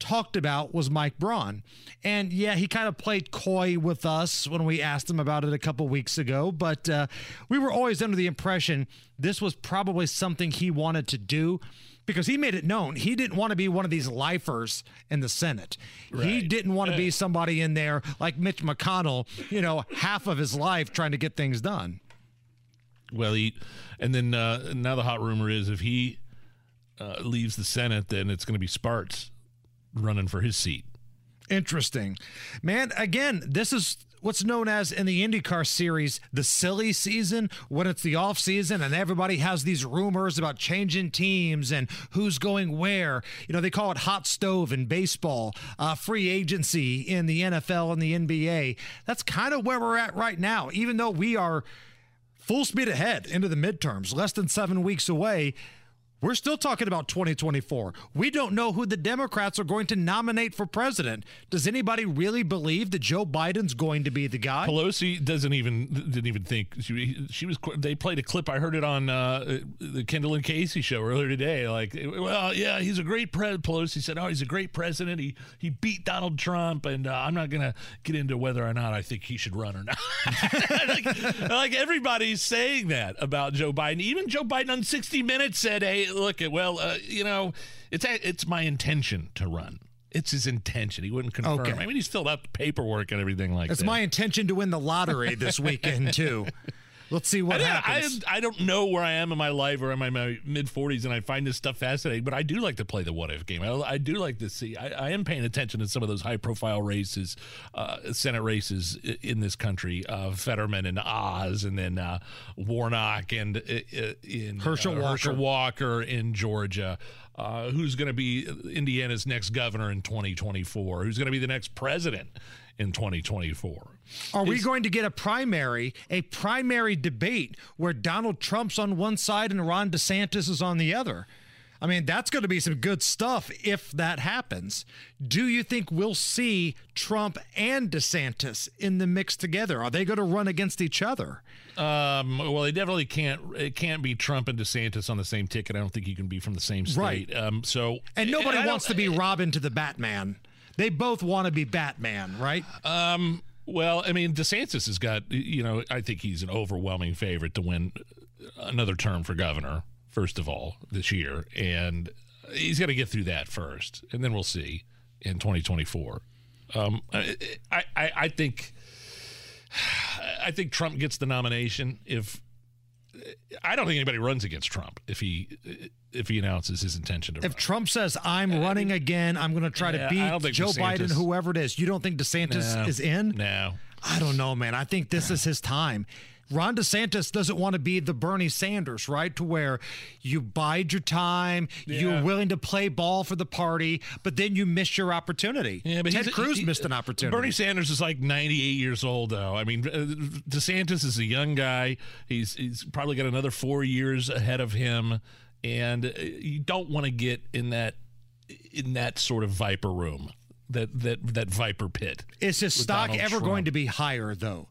talked about was Mike Braun. And yeah, he kind of played coy with us when we asked him about it a couple weeks ago, but uh, we were always under the impression this was probably something he wanted to do because he made it known he didn't want to be one of these lifers in the Senate. He didn't want to be somebody in there like Mitch McConnell, you know, half of his life trying to get things done. Well, he, and then uh, now the hot rumor is if he uh, leaves the Senate, then it's going to be Spartz running for his seat. Interesting. Man, again, this is what's known as in the IndyCar series the silly season when it's the off season and everybody has these rumors about changing teams and who's going where. You know, they call it hot stove in baseball, uh, free agency in the NFL and the NBA. That's kind of where we're at right now, even though we are full speed ahead into the midterms, less than seven weeks away. We're still talking about 2024. We don't know who the Democrats are going to nominate for president. Does anybody really believe that Joe Biden's going to be the guy? Pelosi doesn't even didn't even think she she was. They played a clip. I heard it on uh, the Kendall and Casey show earlier today. Like, well, yeah, he's a great president. Pelosi said, "Oh, he's a great president. He he beat Donald Trump, and uh, I'm not gonna get into whether or not I think he should run or not." (laughs) like, like everybody's saying that about Joe Biden. Even Joe Biden on 60 Minutes said, "Hey, look at well, uh, you know, it's it's my intention to run." It's his intention. He wouldn't confirm. Okay. I mean, he's filled out the paperwork and everything like It's that. It's my intention to win the lottery this weekend too. (laughs) Let's see what I, happens. I, I don't know where I am in my life or am I in my mid 40s and I find this stuff fascinating, but I do like to play the what if game. I, I do like to see. I, I am paying attention to some of those high profile races, uh, Senate races in this country uh, Fetterman and Oz, and then uh, Warnock and uh, uh, in Herschel uh, Herschel Walker. Walker in Georgia. Uh, who's going to be Indiana's next governor in 2024? Who's going to be the next president in 2024? Are we going to get a primary, a primary debate where Donald Trump's on one side and Ron DeSantis is on the other? I mean, that's going to be some good stuff if that happens. Do you think we'll see Trump and DeSantis in the mix together? Are they going to run against each other? Um, well, they definitely can't. It can't be Trump and DeSantis on the same ticket. I don't think you can be from the same state. Right. Um, so And nobody don't- wants to be Robin to the Batman. They both want to be Batman, right? Um, well, I mean, DeSantis has got. You know, I think he's an overwhelming favorite to win another term for governor. First of all, this year, and he's got to get through that first, and then we'll see in 2024. Um, I, I, I think. I think Trump gets the nomination if I don't think anybody runs against Trump if he if he announces his intention to If Trump says I'm uh, running again, I'm going to try Yeah, to beat Joe DeSantis- Biden, whoever it is. You don't think DeSantis No. is in? No. I don't know, man. I think this is his time. Ron DeSantis doesn't want to be the Bernie Sanders, right? To where you bide your time, you're willing to play ball for the party, but then you miss your opportunity. Yeah, but Ted Cruz he- missed an opportunity. Bernie Sanders is like 98 years old, though. I mean, uh, DeSantis is a young guy. He's he's probably got another four years ahead of him, and uh, you don't want to get in that in that sort of viper room, that that that viper pit. Is his stock Donald ever Trump. going to be higher, though?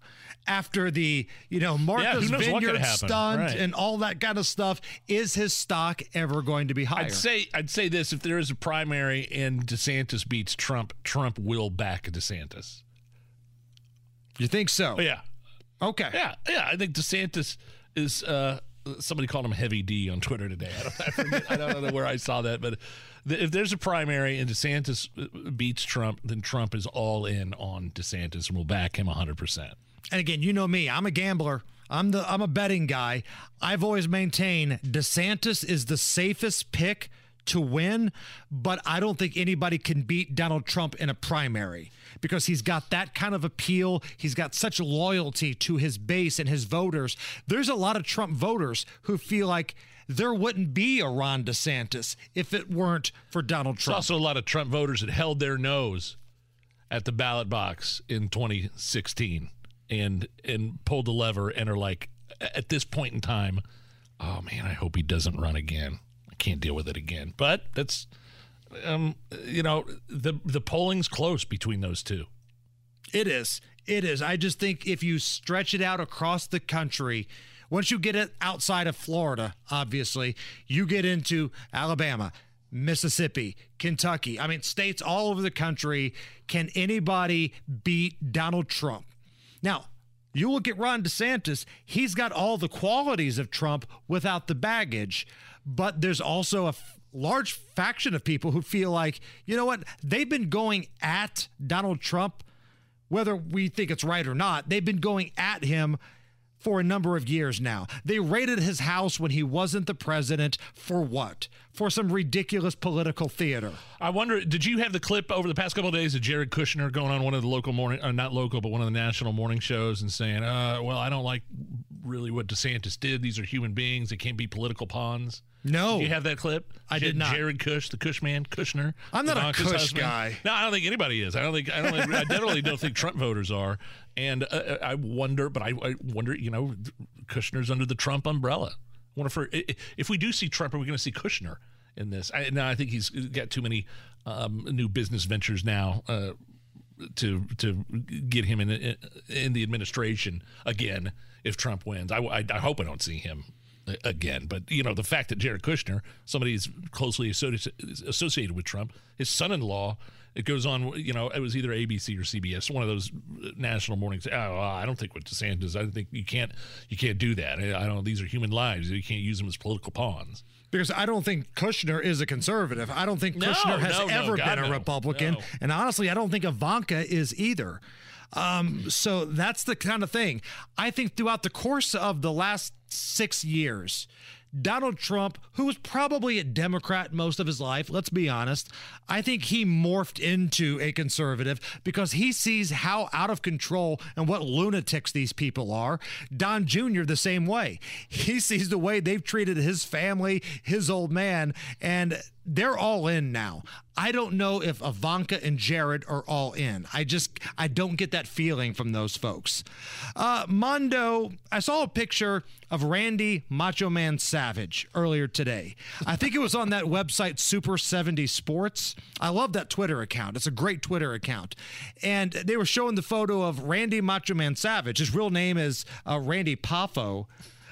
After the, you know, Martha's could Vineyard stunt right. and all that kind of stuff, is his stock ever going to be higher? I'd say I'd say this: if there is a primary and DeSantis beats Trump, Trump will back DeSantis. You think so? Oh, yeah. Okay. Yeah, yeah. I think DeSantis is. Uh, somebody called him Heavy D on Twitter today. I don't, I, forget, I don't know where I saw that, but if there's a primary and DeSantis uh, beats Trump, then Trump is all in on DeSantis and will back him 100. And again, you know me, I'm a gambler. I'm the I'm a betting guy. I've always maintained DeSantis is the safest pick to win, but I don't think anybody can beat Donald Trump in a primary because he's got that kind of appeal. He's got such loyalty to his base and his voters. There's a lot of Trump voters who feel like there wouldn't be a Ron DeSantis if it weren't for Donald There's Trump. also a lot of Trump voters that held their nose at the ballot box in 2016 and and pulled the lever and are like, at this point in time, oh man, I hope he doesn't run again. I can't deal with it again. But that's, um, you know, the the polling's close between those two. It is. It is. I just think if you stretch it out across the country, once you get it outside of Florida, obviously, you get into Alabama, Mississippi, Kentucky. I mean, states all over the country. Can anybody beat Donald Trump? Now, you look at Ron DeSantis, he's got all the qualities of Trump without the baggage, but there's also a f- large faction of people who feel like, you know what, they've been going at Donald Trump whether we think it's right or not, they've been going at him for a number of years now. They raided his house when he wasn't the president for what? For some ridiculous political theater. I wonder, did you have the clip over the past couple of days of Jared Kushner going on one of the local morning, uh, not local, but one of the national morning shows and saying, uh, well, I don't like really what DeSantis did. These are human beings. They can't be political pawns. No. Did you have that clip? I did not. Jared Kush, the Kush man, Kushner. I'm not a Kush husband. guy. No, I don't think anybody is. I don't think, I don't think, I definitely don't think Trump voters are. And uh, I wonder, but I, I wonder, you know, Kushner's under the Trump umbrella. wonder if, i- i- if we do see Trump, are we going to see Kushner in this? I, no, I think he's got too many um, new business ventures now uh, to to get him in in the administration again if Trump wins. I, I, I hope I don't see him again. But you know, the fact that Jared Kushner, somebody who's closely associ- associated with Trump, his son-in-law. It goes on, you know. It was either ABC or CBS, one of those uh, national mornings. Oh, I don't think with DeSantis. I think you can't, you can't do that. I don't. These are human lives. You can't use them as political pawns. Because I don't think Kushner is a conservative. I don't think No, Kushner has no, no, ever God, been a. Republican. No. And honestly, I don't think Ivanka is either. Um, so that's the kind of thing. I think throughout the course of the last six years, Donald Trump, who was probably a Democrat most of his life, let's be honest, I think he morphed into a conservative because he sees how out of control and what lunatics these people are. Don Jr., the same way. He (laughs) sees the way they've treated his family, his old man, and they're all in now. I don't know if Ivanka and Jared are all in. I just I don't get that feeling from those folks. Uh, Mondo, I saw a picture of Randy Macho Man Savage earlier today. I think it was on that website Super 70 Sports. I love that Twitter account. It's a great Twitter account. And they were showing the photo of Randy Macho Man Savage. His real name is uh, Randy Poffo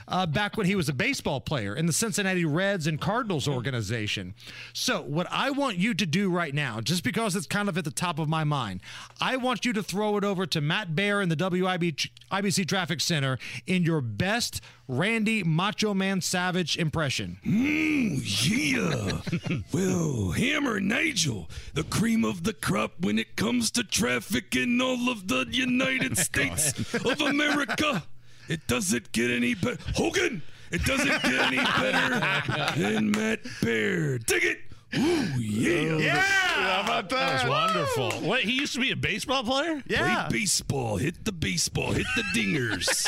uh, back when he was a baseball player in the Cincinnati Reds and Cardinals organization. So, what I want you to do right now, just because it's kind of at the top of my mind, I want you to throw it over to Matt Bear in the WIB, IBC Traffic Center in your best Randy Macho Man Savage impression. Mmm, yeah. (laughs) well, Hammer Nigel, the cream of the crop when it comes to traffic in all of the United (laughs) States of America. (laughs) It doesn't get any better. Hogan, it doesn't get any better than Matt Bear. Dig it. Ooh, yeah. Yeah. How about that? That was wonderful. What? He used to be a baseball player? Yeah. Play baseball. Hit the baseball. Hit the dingers.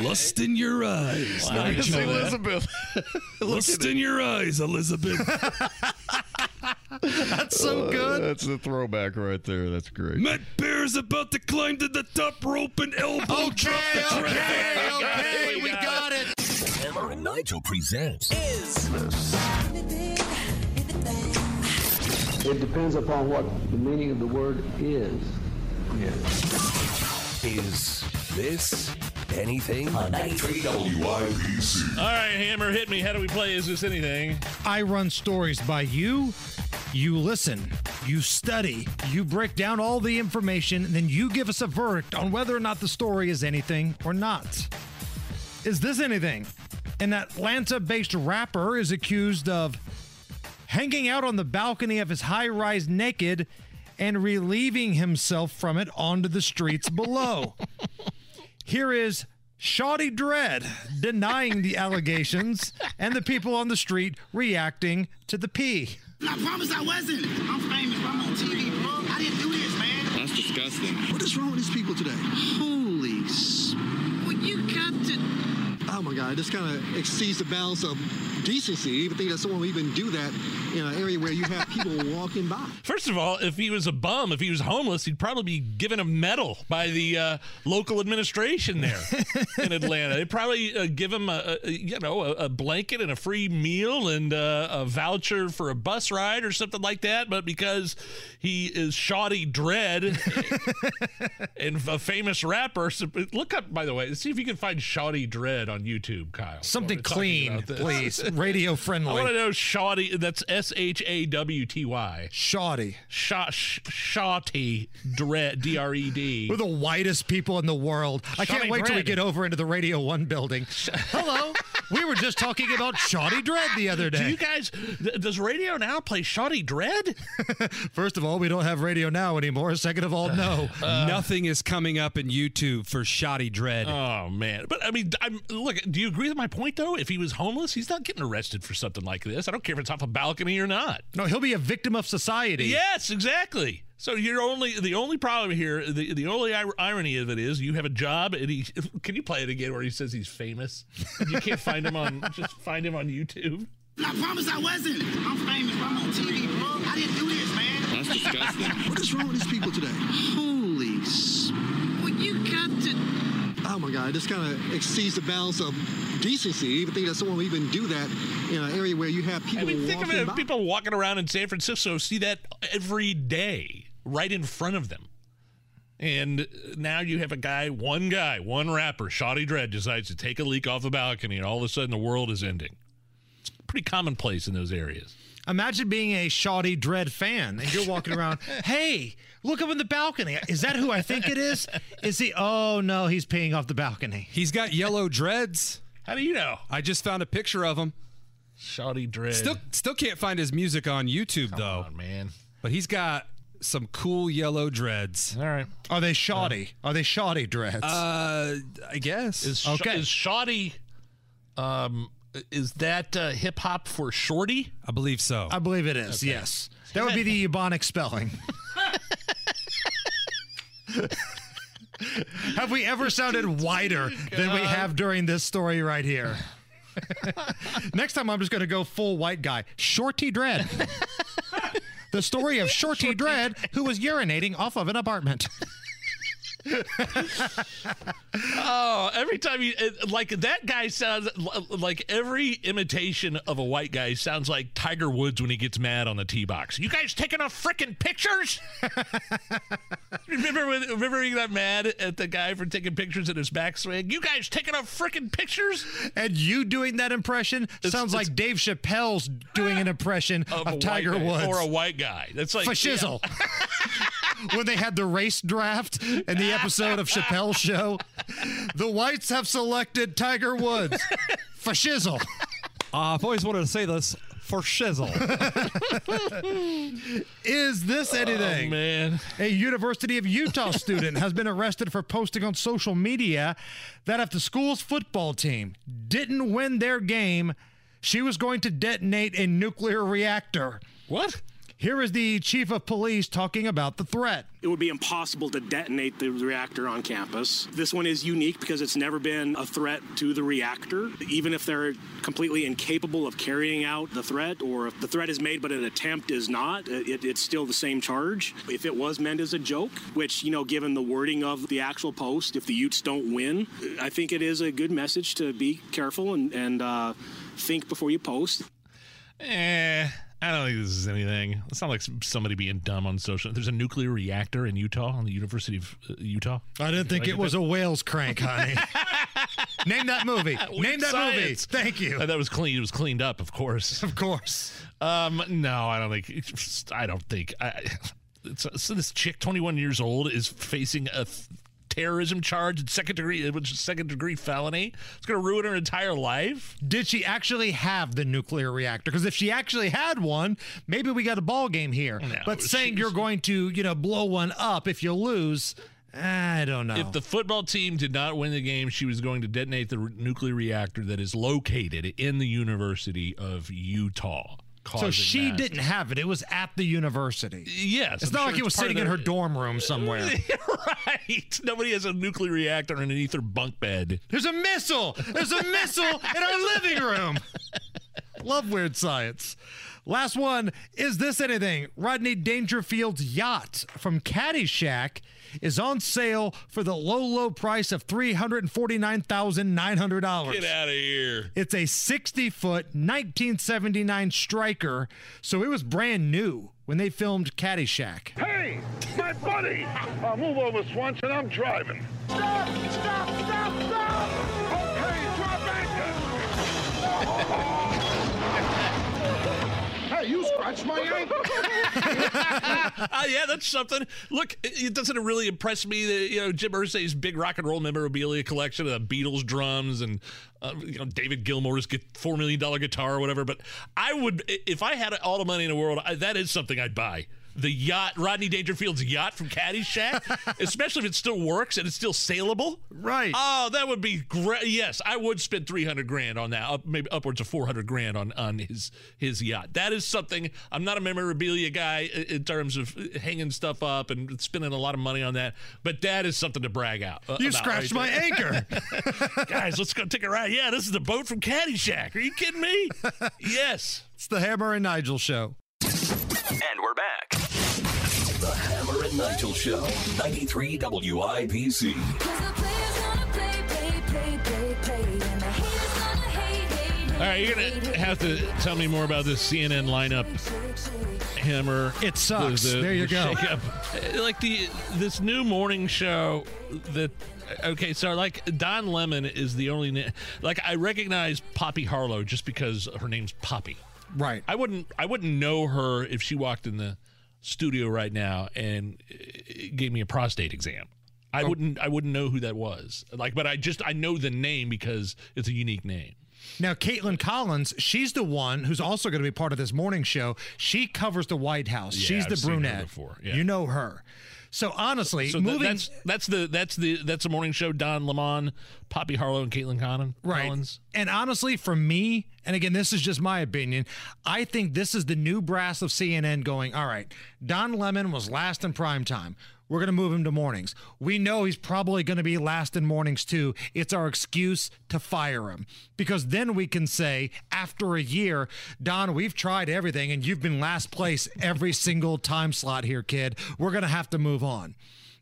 (laughs) Lust in your eyes. Wow. Nigel. Elizabeth. Lust in your eyes, Elizabeth. (laughs) (laughs) (laughs) That's so oh, good. That's a throwback right there. That's great. Matt Bear's about to climb to the top rope and elbow (laughs) drop the traffic. okay, (laughs) we got it. Hammer and Nigel presents is. It depends upon what the meaning of the word is. Yes. Is This Anything on 93 WIBC. All right, Hammer, hit me. How do we play Is This Anything? I run stories by you. You listen, you study, you break down all the information, and then you give us a verdict on whether or not the story is anything or not. Is this anything? An Atlanta based rapper is accused of hanging out on the balcony of his high rise naked and relieving himself from it onto the streets below. (laughs) Here is Shawty Dred denying the allegations and the people on the street reacting to the pee. I promise I wasn't. I'm famous. I'm on TV, bro. I didn't do this, man. That's disgusting. What is wrong with these people today? Holy s- Well, you got to. Oh my God, this kind of exceeds the bounds of decency. Even think that someone would even do that in an area where you have people (laughs) walking by. First of all, if he was a bum, if he was homeless, he'd probably be given a medal by the uh, local administration there (laughs) in Atlanta. They'd probably uh, give him a, a you know a, a blanket and a free meal and uh, a voucher for a bus ride or something like that. But because he is Shawty Dred (laughs) and a famous rapper, so look up by the way. See if you can find Shawty Dred on YouTube, Kyle. Something clean, please. Radio friendly. I want to know shoddy. That's S H A W T Y. Shoddy. Shot, sh- shotty dread D R E D. We're the whitest people in the world. I can't Shoddy wait till we get over into the Radio One building. (laughs) Hello. we were just talking about Shawty Dred the other day. Do you guys? th- Does Radio Now play Shawty Dred? (laughs) First of all, we don't have Radio Now anymore. Second of all, no. (sighs) Uh. Nothing is coming up in YouTube for Shawty Dred. Oh man! But I mean, I'm look. Do you agree with my point though? If he was homeless, he's not getting arrested for something like this. I don't care if it's off a balcony or not. No, he'll be a victim of society. Yes, exactly. So you're only the only problem here. The the only ir- irony of it is you have a job and he. (laughs) Can you play it again where he says he's famous? And you can't find him on. (laughs) Just find him on YouTube. I promise I wasn't. I'm famous. I'm on TV, bro. I didn't do this, man. That's disgusting. (laughs) What is wrong with these people today? Holy s- Well, you got to. Oh my God, this kind of exceeds the bounds of decency. You even think that someone would even do that in an area where you have people I mean, think of walking it. by? People walking around in San Francisco see that every day, right in front of them. And now you have a guy, one guy, one rapper, Shawty Dred, decides to take a leak off a balcony, and all of a sudden the world is ending. It's pretty commonplace in those areas. Imagine being a Shawty Dred fan and you're walking around, (laughs) hey, look up in the balcony. Is that who I think it is? Is he? Oh, no, he's peeing off the balcony. He's got yellow dreads. How do you know? I just found a picture of him. Shawty Dred. Still, still can't find his music on YouTube though, man. But he's got some cool yellow dreads. All right. Are they shoddy? Are they shoddy dreads? Uh, I guess. Is, sh- Okay. is Shoddy, um, is that uh, hip hop for shorty? I believe so. I believe it is, Okay. yes. That would be the Ebonic spelling. have we ever sounded wider than we have during this story right here? Next time, I'm just going to go full white guy. Shorty Dread. the story of Shorty Dread who was urinating off of an apartment. Oh, every time you like that guy sounds like every imitation of a white guy sounds like Tiger Woods when he gets mad on the tee box. You guys taking enough freaking pictures? (laughs) remember when remember he got mad at the guy for taking pictures in his backswing? You guys taking enough freaking pictures? And you doing that impression sounds like Dave Chappelle's doing an impression (laughs) of, white Tiger Woods. or a white guy. That's like for shizzle. (laughs) when they had the race draft in the episode of Chappelle's show, the whites have selected Tiger Woods for shizzle. Uh, I've always wanted to say this for shizzle. Is this anything? Oh, man. A University of Utah student has been arrested for posting on social media that if the school's football team didn't win their game, she was going to detonate a nuclear reactor. What? Here is the chief of police talking about the threat. It would be impossible to detonate the reactor on campus. This one is unique because it's never been a threat to the reactor. Even if they're completely incapable of carrying out the threat, or if the threat is made but an attempt is not, it, it's still the same charge. If it was meant as a joke, which, you know, given the wording of the actual post, if the Utes don't win, I think it is a good message to be careful and, and uh, think before you post. Eh, I don't think this is anything. It's not like somebody being dumb on social. There's a nuclear reactor in Utah, on the University of uh, Utah. I didn't think Did I it was that? a whales crank, honey. (laughs) Name that movie. Name that movie. Thank you. Uh, that was clean. It was cleaned up, of course. Of course. Um, no, I don't think. I don't think. I, (laughs) it's, so this chick, 21 years old, is facing a th- terrorism charge, and second degree, which is second degree felony. It's going to ruin her entire life. Did she actually have the nuclear reactor? Because if she actually had one, maybe we got a ball game here. but saying you're going to, you know, blow one up if you lose, I don't know. If the football team did not win the game, she was going to detonate the re- nuclear reactor that is located in the University of Utah. So she mass- didn't have it. It was at the university. Yes, It's I'm not sure like it was sitting in her dorm room somewhere. (laughs) right. Nobody has a nuclear reactor underneath their bunk bed. There's a missile. There's a missile in our living room. Love weird science. Last one. Is this anything? Rodney Dangerfield's yacht from Caddyshack is on sale for the low, low price of $349,900. Get out of here. It's a 60 foot 1979 striker, so it was brand new when they filmed Caddyshack. Hey, my buddy! Uh, move over, Swanson. I'm driving. Stop! Stop! Stop! Stop! Okay, drop anchor! (laughs) you scratched my ankle. Ah, (laughs) yeah, that's something. Look, it it doesn't really impress me that you know Jim Irsay's big rock and roll memorabilia collection of the Beatles drums and uh, you know David Gilmour's get four million dollar guitar or whatever. But I would, if I had all the money in the world, I, that is something I'd buy. The yacht, Rodney Dangerfield's yacht from Caddyshack, (laughs) especially if it still works and it's still saleable. Right. Oh, that would be great. Yes, I would spend three hundred grand on that. Up, maybe upwards of four hundred grand on on his his yacht. That is something. I'm not a memorabilia guy i- in terms of hanging stuff up and spending a lot of money on that, but that is something to brag out. uh, You about scratched right my there. anchor. (laughs) Guys, let's go take a ride. Yeah, this is the boat from Caddyshack. Are you kidding me? (laughs) yes. It's the Hammer and Nigel show. And we're back. The Nigel Show, 93 WIBC. All right, you're gonna have to tell me more about this CNN lineup. Hammer. It sucks. There you go. shakeup. Uh, Like the this new morning show that. Okay, so like Don Lemon is the only na- like I recognize Poppy Harlow just because her name's Poppy. Right. I wouldn't I wouldn't know her if she walked in the studio right now and uh, gave me a prostate exam. I wouldn't I wouldn't know who that was. Like but I just I know the name because it's a unique name. Now, Kaitlan Collins, she's the one who's also going to be part of this morning show. She covers the White House. Yeah, she's the I've her brunette. yeah. You know her. So honestly, So moving that's that's the that's the that's a morning show. Don Lemon, Poppy Harlow, and Kaitlan Connon, Right. Collins. And honestly, for me, and again, this is just my opinion, I think this is the new brass of CNN going, all right, Don Lemon was last in prime time. We're going to move him to mornings. We know he's probably going to be last in mornings too. It's our excuse to fire him because then we can say, after a year, Don, we've tried everything and you've been last place every single time slot here, kid. We're going to have to move on.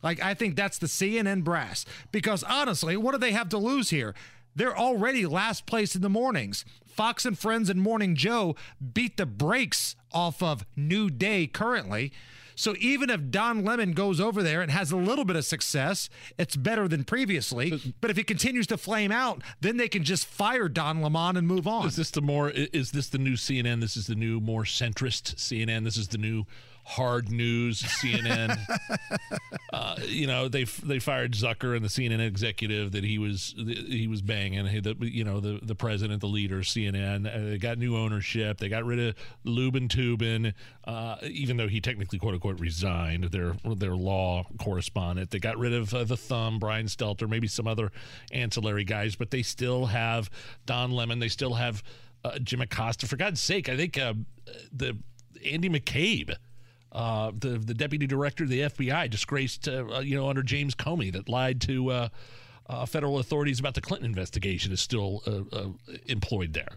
Like, I think that's the CNN brass because honestly, what do they have to lose here? They're already last place in the mornings. Fox and Friends and Morning Joe beat the brakes off of New Day currently. So even if Don Lemon goes over there and has a little bit of success, it's better than previously. But if he continues to flame out, then they can just fire Don Lemon and move on. Is this the more? Is this the new CNN? This is the new, more centrist CNN. This is the new hard news CNN. (laughs) uh, you know, they they fired Zucker and the CNN executive that he was he was banging. He- The, you know, the the president, the leader, CNN. Uh, they got new ownership. They got rid of Lubin Toobin, uh, even though he technically quote unquote resigned. Their their law correspondent. They got rid of uh, the thumb, Brian Stelter, maybe some other ancillary guys, but they still have Don Lemon. They still have uh, Jim Acosta. For God's sake, I think uh, the Andy McCabe, uh, the the deputy director of the FBI, disgraced uh, uh, you know under James Comey that lied to uh, uh, federal authorities about the Clinton investigation, is still uh, uh, employed there.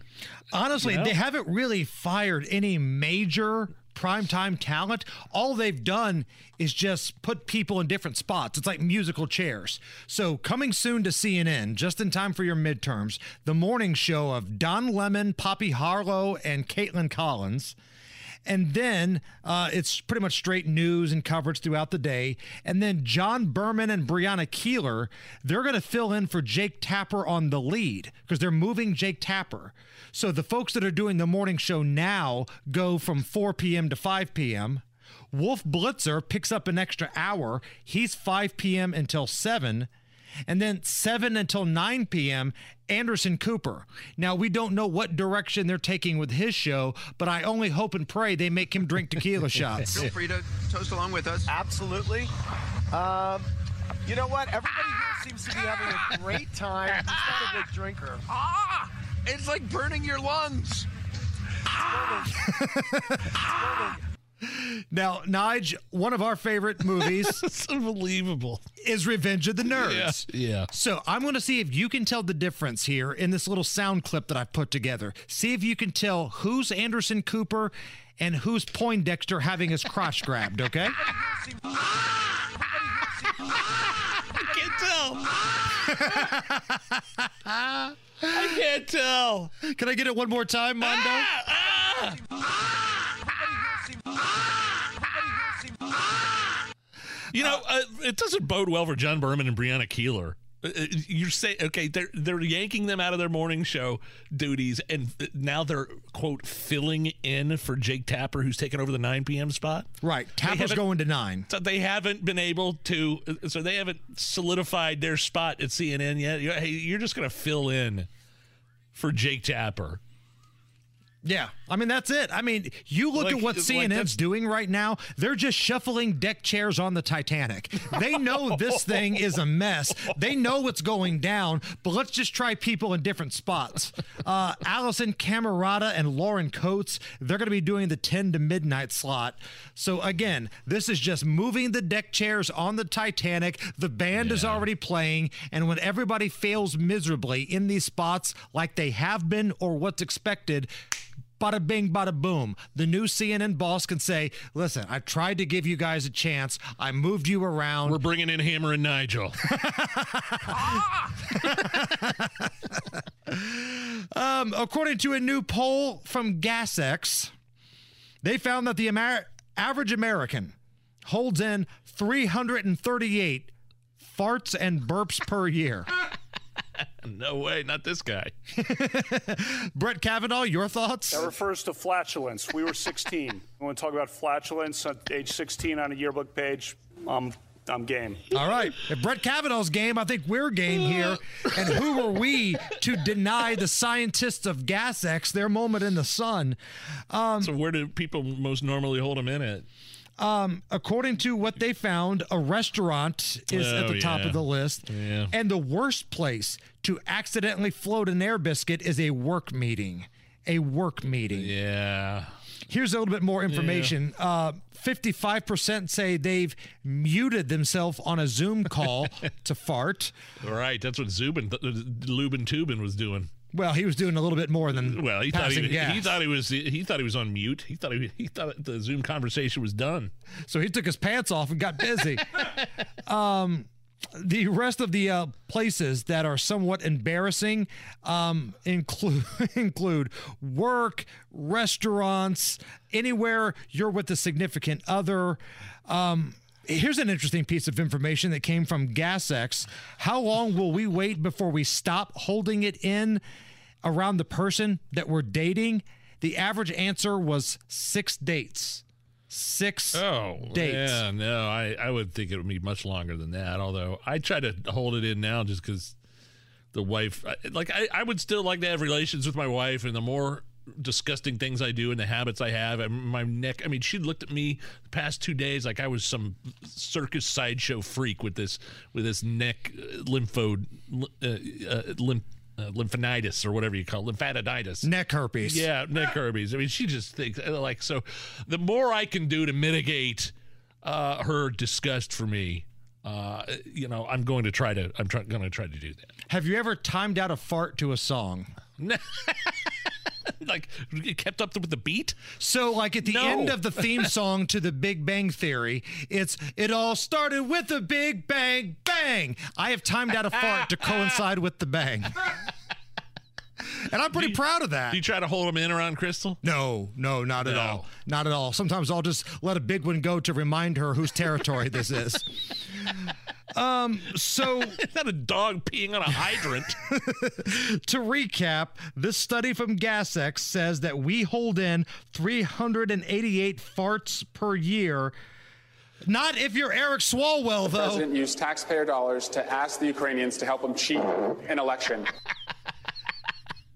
Honestly, You know? they haven't really fired any major primetime talent. All they've done is just put people in different spots. It's like musical chairs. So, coming soon to CNN, just in time for your midterms, the morning show of Don Lemon, Poppy Harlow, and Kaitlan Collins. And then uh, it's pretty much straight news and coverage throughout the day. And then John Berman and Brianna Keilar, they're going to fill in for Jake Tapper on the lead because they're moving Jake Tapper. So the folks that are doing the morning show now go from 4 p.m. to 5 p.m. Wolf Blitzer picks up an extra hour. He's 5 p.m. until 7. And then 7 until 9 p.m., Anderson Cooper. Now, we don't know what direction they're taking with his show, but I only hope and pray they make him drink tequila (laughs) shots. Feel free to toast along with us. Absolutely. Um, you know what? Everybody here seems to be having a great time. He's not a big drinker. (laughs) Ah! It's like burning your lungs. Now, Nige, one of our favorite movies. (laughs) it's unbelievable. Is Revenge of the Nerds. Yeah. So I'm going to see if you can tell the difference here in this little sound clip that I've put together. See if you can tell who's Anderson Cooper and who's Poindexter having his crotch (laughs) grabbed, okay? I can't tell. (laughs) I can't tell. Can I get it one more time, Mondo? Ah, ah. You know, uh, it doesn't bode well for John Berman and Brianna Keilar. Uh, uh, You're saying okay, they're they're yanking them out of their morning show duties, and now they're quote filling in for Jake Tapper, who's taken over the 9 p.m. spot. Right, Tapper's going to nine. So they haven't been able to, uh, so they haven't solidified their spot at CNN yet. You're- Hey, you're just going to fill in for Jake Tapper. Yeah, I mean that's it. I mean, you look Like- at what CNN's that's- doing right now. They're just shuffling deck chairs on the Titanic. They know (laughs) this thing is a mess. They know what's going down, but let's just try people in different spots. Uh, Alisyn Camerota and Lauren Coates, they're going to be doing the 10 to midnight slot. So again, this is just moving the deck chairs on the Titanic. The band is already playing, and when everybody fails miserably in these spots, like they have been or what's expected, bada bing, bada boom. The new CNN boss can say, listen, I tried to give you guys a chance. I moved you around. We're bringing in Hammer and Nigel. (laughs) Um, according to a new poll from GasX, they found that the Amer- average American holds in 338 farts and burps per year. (laughs) (laughs) no way, not this guy. (laughs) Brett Kavanaugh, your thoughts? That refers to flatulence. We were 16. I want to talk about flatulence at age 16 on a yearbook page. Um, I'm game. All right. If Brett Kavanaugh's game, I think we're game here. And who are we to deny the scientists of GasX their moment in the sun? Um, so where do people most normally hold them in at? Um, according to what they found, a restaurant is at Oh, the top yeah. of the list. Yeah. And the worst place to accidentally float an air biscuit is a work meeting. A work meeting. Yeah. Here's a little bit more information. Uh, 55% say they've muted themselves on a Zoom call (laughs) to fart. Right, that's what Zubin, th- Lubin Toobin was doing. Well, he was doing a little bit more than Well, he thought he, he thought he was he thought he was on mute. He thought he, he thought the Zoom conversation was done. So he took his pants off and got busy. (laughs) um, the rest of the uh, places that are somewhat embarrassing um, include (laughs) include work, restaurants, anywhere you're with a significant other. Um, here's an interesting piece of information that came from GasX. How long will we wait before we stop holding it in around the person that we're dating? The average answer was six dates. Six Oh, dates. yeah, no, I, I would think it would be much longer than that. Although I try to hold it in now just because the wife, like, I, I would still like to have relations with my wife, and the more disgusting things I do and the habits I have, and my neck. I mean, she looked at me the past two days like I was some circus sideshow freak with this with this neck uh, lympho uh, uh, lymph. Uh, lymphanitis or whatever you call it, lymphadenitis. Neck herpes. Yeah, neck herpes. I mean, she just thinks uh, like so. The more I can do to mitigate uh, her disgust for me, uh, you know, I'm going to try to. I'm try, going to try to do that. Have you ever timed out a fart to a song? (laughs) (laughs) like you kept up with the beat. So, like at the No. end of the theme (laughs) song to the Big Bang Theory, it's "It all started with a big bang bang." I have timed out a fart to coincide with the bang, (laughs) and I'm pretty proud of that. Do you try to hold them in around Crystal? No, no, not at all. Not at all. Sometimes I'll just let a big one go to remind her whose territory this is. (laughs) Um, so (laughs) It's not a dog peeing on a hydrant. (laughs) to recap, this study from GasX says that we hold in 388 farts per year. Not if you're Eric Swalwell, The though. president used taxpayer dollars to ask the Ukrainians to help him cheat an election.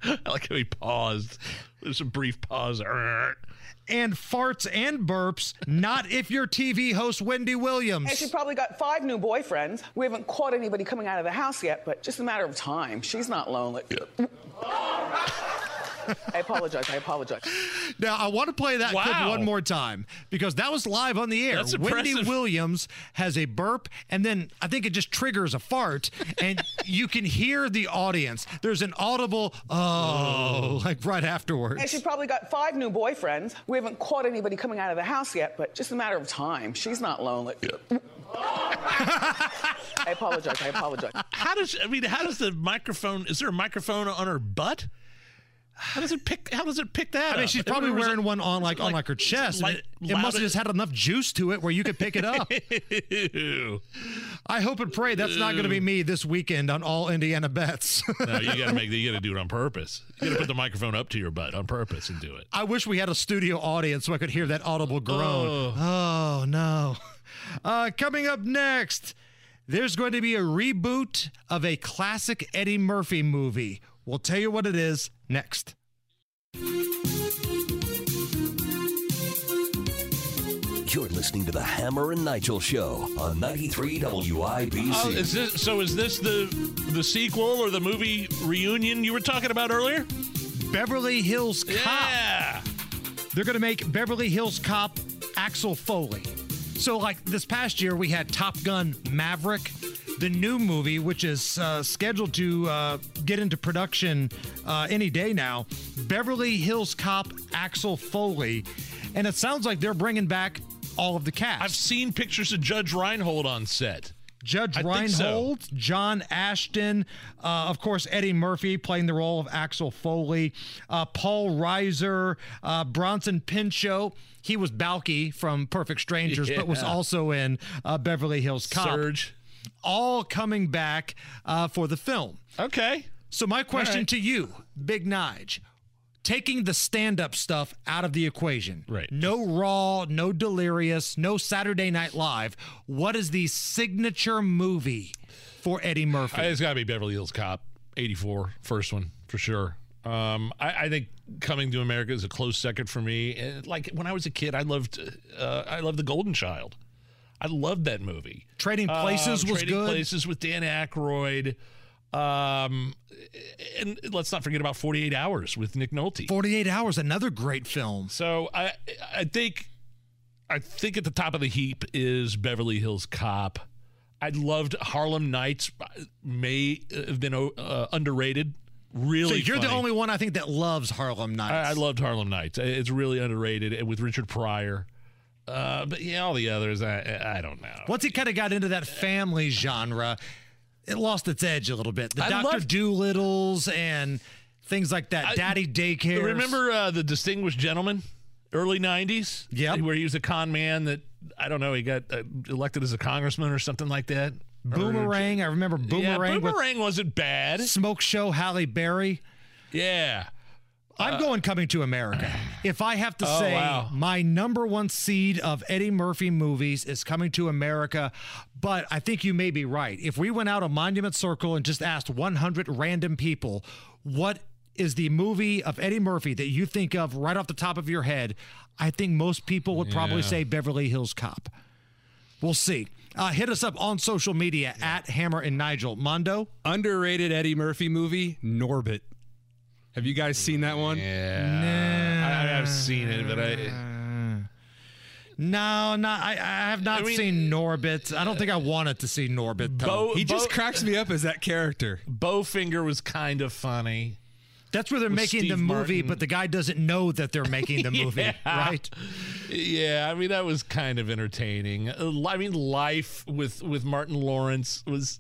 (laughs) I like how he paused. There's a brief pause. And farts and burps, not if you're TV host Wendy Williams. And she probably got five new boyfriends. We haven't caught anybody coming out of the house yet, but just a matter of time. She's not lonely. (laughs) I apologize. I apologize. Now, I want to play that clip one more time because that was live on the air. That's Wendy impressive. Williams has a burp, and then I think it just triggers a fart, and (laughs) you can hear the audience. There's an audible, oh, like right afterwards. And she probably got five new boyfriends. We haven't caught anybody coming out of the house yet, but just a matter of time. She's not lonely. (laughs) I apologize. I apologize. How does I mean? How does the microphone? Is there a microphone on her butt? How does it pick? How does it pick that? I mean, up? she's probably was wearing one on like, on like- like her chest. like it it must have just had enough juice to it where you could pick it up. (laughs) I hope and pray that's not going to be me this weekend on all Indiana bets. (laughs) no, you got to make. You got to do it on (laughs) purpose. You got to put the microphone up to your butt on purpose and do it. I wish we had a studio audience so I could hear that audible groan. Oh, no. Uh, coming up next, there's going to be a reboot of a classic Eddie Murphy movie. We'll tell you what it is next. You're listening to the Hammer and Nigel Show on 93 WIBC. Oh, is this so? Is this the the sequel or the movie reunion you were talking about earlier? Beverly Hills Cop. Yeah. They're going to make Beverly Hills Cop Axel Foley. So, like this past year, we had Top Gun Maverick. The new movie, which is uh, scheduled to uh, get into production uh, any day now. Beverly Hills Cop Axel Foley, and it sounds like they're bringing back all of the cast. I've seen pictures of Judge Reinhold on set. Judge I think so. Reinhold, John Ashton, uh, of course, Eddie Murphy playing the role of Axel Foley, uh, Paul Reiser, uh, Bronson Pinchot. He was Balki from Perfect Strangers, but was also in uh, Beverly Hills Cop. Serge. All coming back uh, for the film. Okay. So, my question right. to you, Big Nige, taking the stand up stuff out of the equation. Right. No Raw, no Delirious, no Saturday Night Live. What is the signature movie for Eddie Murphy? It's got to be Beverly Hills Cop, 84, first one for sure. Um, I, I think Coming to America is a close second for me. And, like when I was a kid, I loved, uh, I loved The Golden Child. I loved that movie. Trading Places Um, was Trading good. Places with Dan Aykroyd. Um, and let's not forget about 48 Hours with Nick Nolte. 48 Hours, another great film. So I I think I think at the top of the heap is Beverly Hills Cop. I loved Harlem Nights. May have been uh, underrated. Really, so you're the only one I think that loves Harlem Nights. I, I loved Harlem Nights. It's really underrated and with Richard Pryor. Uh, but yeah, all the others, I I don't know. Once he kind of got into that family genre, it lost its edge a little bit. The I Doctor loved- Dolittles and things like that. Daddy Daycare. Remember uh, the Distinguished Gentleman, early '90s? Yeah, where he was a con man that I don't know. He got uh, elected as a congressman or something like that. Boomerang. I remember Boomerang. Yeah, Boomerang wasn't bad. Smoke Show Halle Berry. Yeah. I'm going coming to America. If I have to Oh, say wow. my number one seed of Eddie Murphy movies is coming to America, but I think you may be right. If we went out a monument circle and just asked 100 random people, what is the movie of Eddie Murphy that you think of right off the top of your head? I think most people would probably Yeah. say Beverly Hills Cop. We'll see. Uh, hit us up on social media at Hammer and Nigel. Mondo? Underrated Eddie Murphy movie, Norbit. Have you guys seen that one? Yeah. I, I've seen it, but I. No, not I, I have not seen Norbit. I don't think I wanted to see Norbit though. Bo- He just cracks me up as that character. Bowfinger was kind of funny. That's where they're with making the movie, Martin. but the guy doesn't know that they're making the (laughs) movie, Yeah. right? Yeah, I mean that was kind of entertaining. Uh, I mean, Life with with Martin Lawrence was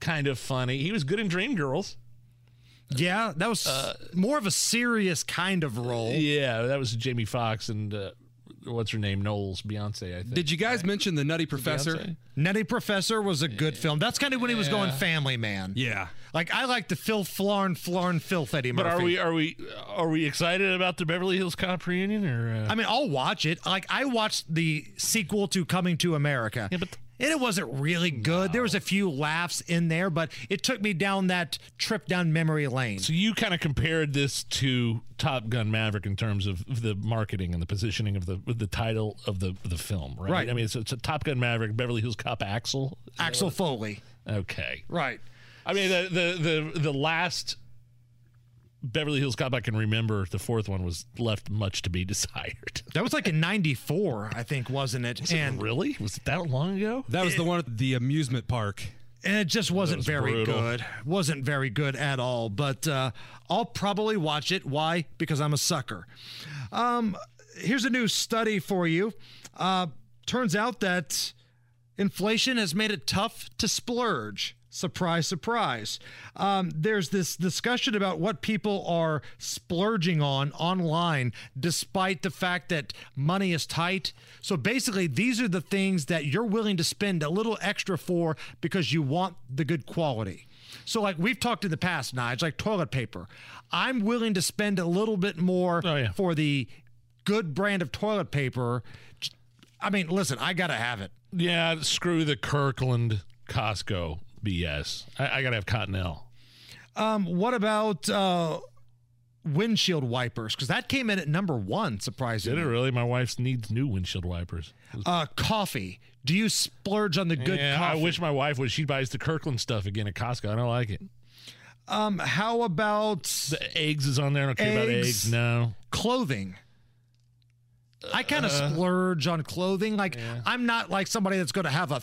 kind of funny. He was good in Dreamgirls. Yeah, that was more of a serious kind of role. Yeah, that was Jamie Foxx and uh, what's her name, Knowles, Beyonce. I think. Did you guys mention the Nutty Professor? Beyonce? Nutty Professor was a good film. That's kind of when he was going family man. Yeah. Like I like the Phil Flarn Flarn Filth Eddie Murphy. But are we are we are we excited about the Beverly Hills Cop reunion or? Uh... I mean, I'll watch it. Like I watched the sequel to Coming to America. Yeah, but and it wasn't really good. There was a few laughs in there, but it took me down that trip down memory lane. So you kind of compared this to Top Gun Maverick in terms of the marketing and the positioning of the the title of the the film, right? Right. I mean, it's, it's a Top Gun Maverick, Beverly Hills Cop, Axel. Axel Foley. Okay. Right. I mean, the the the the last Beverly Hills Cop I can remember, the fourth one was left much to be (laughs) desired. That was like in '94, I think, wasn't it? Was it really? Was it that long ago? That was the one at the amusement park. and it just wasn't was very brutal. good. Wasn't very good at all. But uh, I'll probably watch it. Why? Because I'm a sucker. Um, here's a new study for you. Uh, turns out that inflation has made it tough to splurge. Surprise, surprise. Um, there's this discussion about what people are splurging on online, despite the fact that money is tight. So basically, these are the things that you're willing to spend a little extra for because you want the good quality. So, like we've talked in the past, Nige, like toilet paper. I'm willing to spend a little bit more for the good brand of toilet paper. I mean, listen, I got to have it. Yeah, screw the Kirkland Costco BS. I, I gotta have Cottonelle. Um, what about uh, windshield wipers? Because that came in at number one, surprisingly. Did it really? My wife needs new windshield wipers. Uh, coffee. Do you splurge on the good yeah, coffee? I wish my wife would. She buys the Kirkland stuff again at Costco. I don't like it. Um, how about the eggs is on there? I don't care about eggs. No. Clothing. I kind of Uh, splurge on clothing. Like I'm not like somebody that's going to have a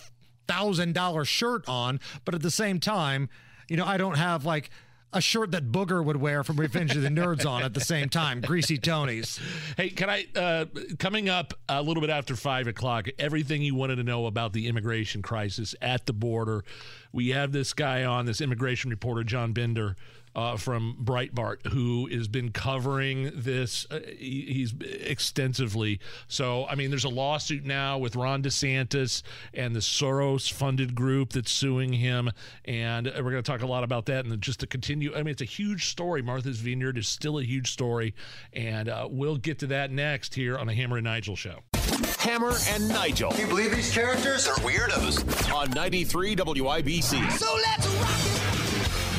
thousand dollar shirt on, but at the same time, you know, I don't have like a shirt that Booger would wear from Revenge of the Nerds on at the same time, Greasy Tony's. Hey, can I, uh, coming up a little bit after five o'clock, everything you wanted to know about the immigration crisis at the border. We have this guy on, this immigration reporter, John Binder. Uh, from Breitbart, who has been covering this, uh, he, he's extensively. So, I mean, there's a lawsuit now with Ron DeSantis and the Soros-funded group that's suing him, and we're going to talk a lot about that. And just to continue, I mean, it's a huge story. Martha's Vineyard is still a huge story, and uh, we'll get to that next here on the Hammer and Nigel show. Hammer and Nigel. Can you believe these characters are weirdos? On 93 WIBC. So let's rock it.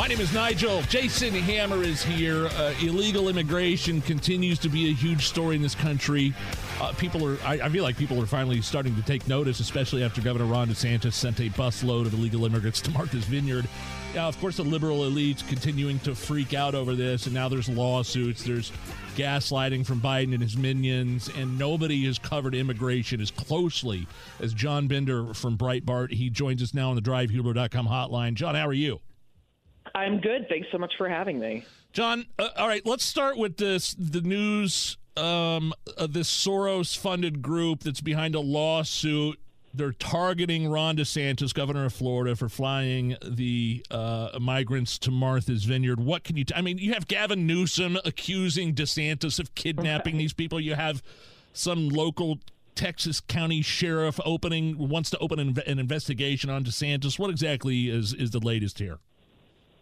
My name is Nigel. Jason Hammer is here. Uh, illegal immigration continues to be a huge story in this country. Uh, people are, I, I, feel like people are finally starting to take notice, especially after Governor Ron DeSantis sent a busload of illegal immigrants (laughs) to Martha's Vineyard. Now, of course, the liberal elites continuing to freak out over this, and now there's lawsuits. There's gaslighting from Biden and his minions, and nobody has covered immigration as closely as John Binder from Breitbart. He joins us now on the DriveHuber.com hotline. John, how are you? I'm good. Thanks so much for having me. John, uh, all right, let's start with this the news um, of this Soros funded group that's behind a lawsuit. They're targeting Ron DeSantis, governor of Florida, for flying the uh, migrants to Martha's Vineyard. What can you? T- I mean, you have Gavin Newsom accusing DeSantis of kidnapping these people. You have some local Texas County sheriff opening wants to open an, an investigation on DeSantis. What exactly is is the latest here?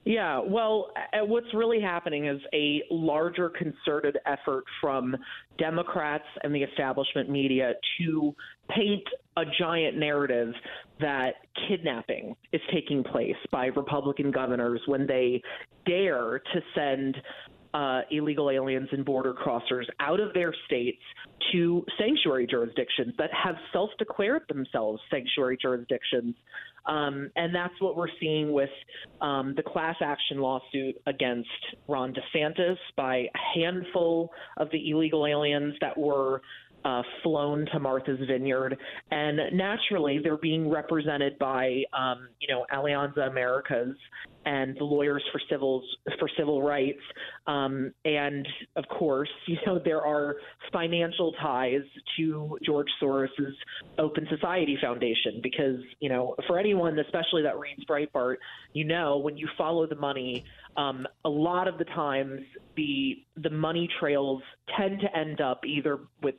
Yeah, well, uh, what's really happening is a larger concerted effort from Democrats and the establishment media to paint a giant narrative that kidnapping is taking place by Republican governors when they dare to send uh, illegal aliens and border crossers out of their states to sanctuary jurisdictions that have self declared themselves sanctuary jurisdictions. Um, and that's what we're seeing with um, the class action lawsuit against Ron DeSantis by a handful of the illegal aliens that were uh, flown to Martha's Vineyard, and naturally they're being represented by um, you know Alianza Americas and the lawyers for civils for civil rights, um, and of course (laughs) you know there are financial ties to George Soros's Open Society Foundation because you know for anyone especially that reads Breitbart, you know when you follow the money um, a lot of the times the the money trails tend to end up either with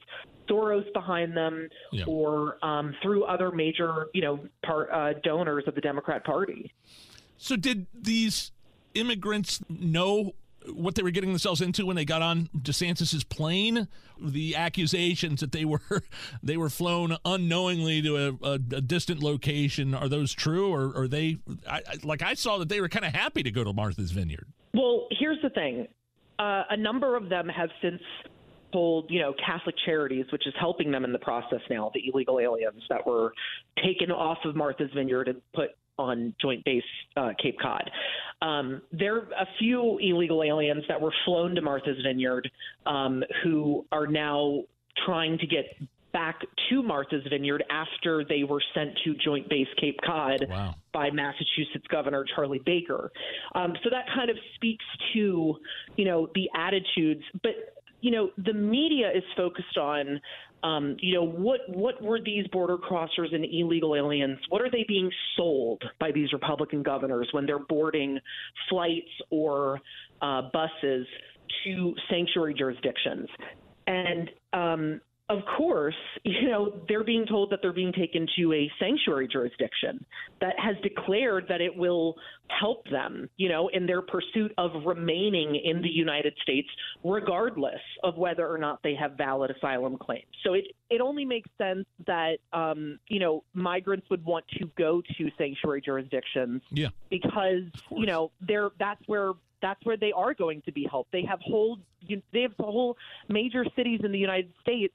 Soros behind them yeah. or um, through other major you know part, uh, donors of the Democrat Party. So did these immigrants know what they were getting themselves into when they got on DeSantis's plane. The accusations that they were (laughs) they were flown unknowingly to a, a, a distant location are those true, or are they? I, like I saw that they were kind of happy to go to Martha's Vineyard. Well, here's the thing: uh, a number of them have since told, you know, Catholic Charities, which is helping them in the process now, the illegal aliens that were taken off of Martha's Vineyard and put on Joint Base uh, Cape Cod. Um, there are a few illegal aliens that were flown to Martha's Vineyard um, who are now trying to get back to Martha's Vineyard after they were sent to Joint Base Cape Cod wow. by Massachusetts Governor Charlie Baker. Um, so that kind of speaks to, you know, the attitudes. But you know, the media is focused on um, you know, what what were these border crossers and illegal aliens? What are they being sold by these Republican governors when they're boarding flights or uh, buses to sanctuary jurisdictions? And um, of course, (laughs) you know, they're being told that they're being taken to a sanctuary jurisdiction that has declared that it will help them, you know, in their pursuit of remaining in the United States, regardless of whether or not they have valid asylum claims. So it, it only makes sense that, um, you know, migrants would want to go to sanctuary jurisdictions yeah. because, you know, they're, that's where that's where they are going to be helped. They have whole they have whole major cities in the United States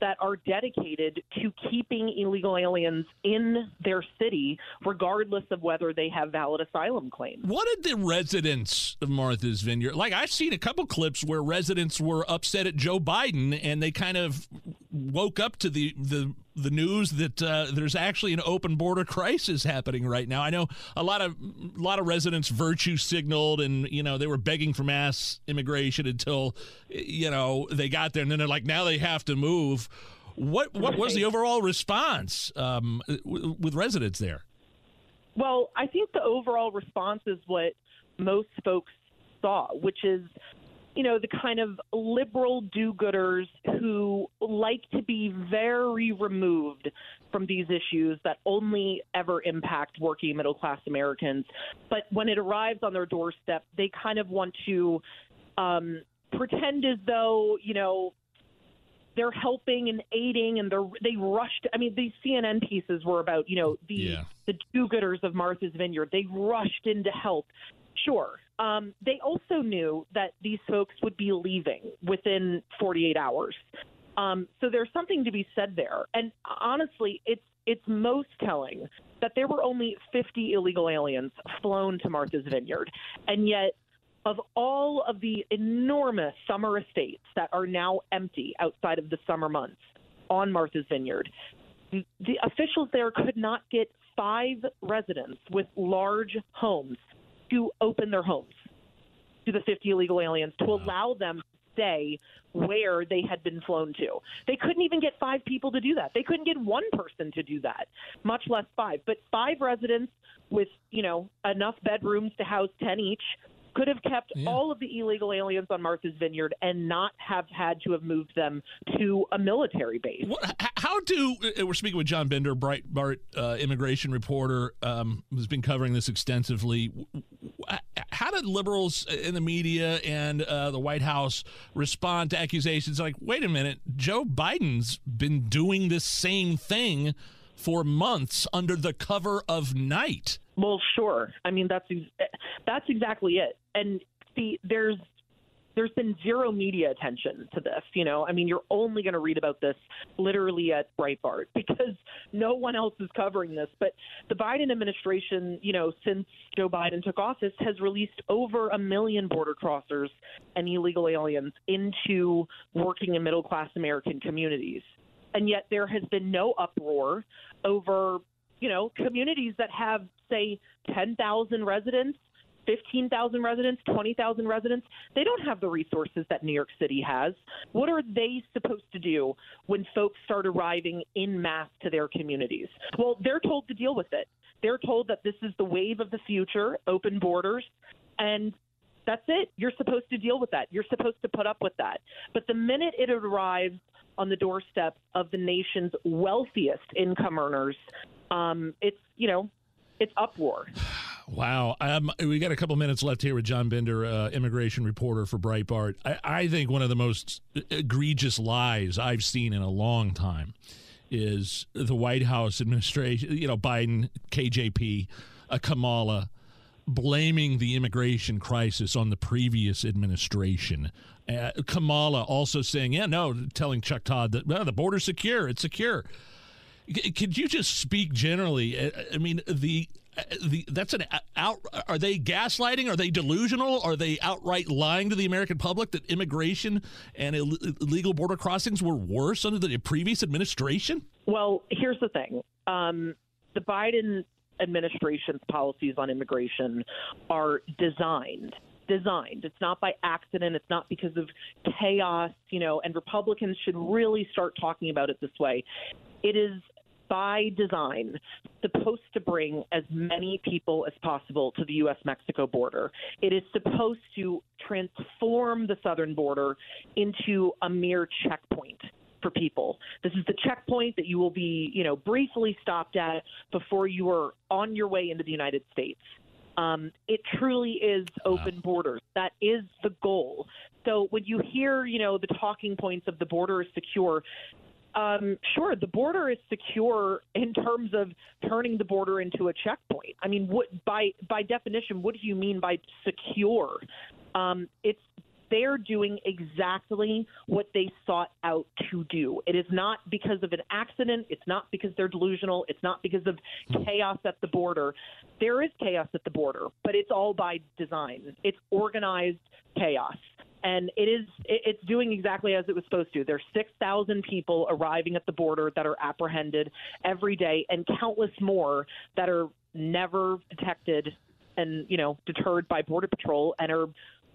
that are dedicated to keeping illegal aliens in their city, regardless of whether they have valid asylum claims. What did the residents of Martha's Vineyard like? I've seen a couple clips where residents were upset at Joe Biden, and they kind of woke up to the the the news that uh, there's actually an open border crisis happening right now. I know a lot of a lot of residents virtue signaled, and you know they were begging for mass immigration until you know they got there, and then they're like, now they have to move. What what was the overall response um, w- with residents there? Well, I think the overall response is what most folks saw, which is, you know, the kind of liberal do gooders who like to be very removed from these issues that only ever impact working middle class Americans. But when it arrives on their doorstep, they kind of want to um, pretend as though, you know, they're helping and aiding and they're they rushed i mean these cnn pieces were about you know the Yeah. the do-gooders of martha's vineyard they rushed in to help sure. Um, they also knew that these folks would be leaving within 48 hours. Um, so there's something to be said there. And honestly it's it's most telling that there were only 50 illegal aliens flown to martha's vineyard. And yet of all of the enormous summer estates that are now empty outside of the summer months on Martha's Vineyard, the, the officials there could not get five residents with large homes to open their homes to the 50 illegal aliens to allow them to stay where they had been flown to. They couldn't even get five people to do that. They couldn't get one person to do that, much less five. But five residents with, you know, enough bedrooms to house 10 each could have kept all of the illegal aliens on Martha's Vineyard and not have had to have moved them to a military base. How do uh, we're speaking with John Binder, Breitbart uh, immigration reporter, um, who's been covering this extensively. How did liberals in the media and uh, the White House respond to accusations like, "Wait a minute, Joe Biden's been doing this same thing for months under the cover of night"? Well, sure. I mean, that's that's exactly it. And see, there's there's been zero media attention to this. You know, I mean, you're only going to read about this literally at Breitbart (laughs) because no one else is covering this. But the Biden administration, you know, since Joe Biden took office, has released over a million border crossers and illegal aliens into working and middle class American communities. And yet there has been no uproar over you know, communities that have, say, 10,000 residents, 15,000 residents, 20,000 residents, they don't have the resources that New York City has. What are they supposed to do when folks start arriving in mass to their communities? Well, they're told to deal with it. They're told that this is the wave of the future, open borders, and that's it. You're supposed to deal with that. You're supposed to put up with that. But the minute it arrives on the doorstep of the nation's wealthiest income earners, um, it's you know, it's uproar. Wow. Um, we got a couple minutes left here with John Binder, uh, immigration reporter for Breitbart. I, I think one of the most egregious lies I've seen in a long time is the White House administration, you know, Biden, KJP, uh, Kamala, blaming the immigration crisis on the previous administration. Uh, Kamala also saying, yeah, no, telling Chuck Todd that well, the border's secure, it's secure. Could you just speak generally? Uh, I mean, the the that's an out. Are they gaslighting? Are they delusional? Are they outright lying to the American public that immigration and Ill- illegal border crossings were worse under the previous administration? Well, here's the thing: um, the Biden administration's policies on immigration are designed designed. It's not by accident. It's not because of chaos, you know, and Republicans should really start talking about it this way. It is by design supposed to bring as many people as possible to the U.S. Mexico border. It is supposed to transform the southern border into a mere checkpoint for people. This is the checkpoint that you will be, you know, briefly stopped at before you are on your way into the United States. Um, it truly is open borders. That is the goal. So when you hear, you know, the talking points of the border is secure, um, sure, the border is secure in terms of turning the border into a checkpoint. I mean, what by by definition, what do you mean by secure? Um, it's they're doing exactly what they sought out to do. It is not because of an accident. It's not because they're delusional. It's not because of chaos at the border. There is chaos at the border, but it's all by design. It's organized chaos. And it is it- it's doing exactly as it was supposed to. There's 6,000 people arriving at the border that are apprehended every day, and countless more that are never detected and you know deterred by border patrol and are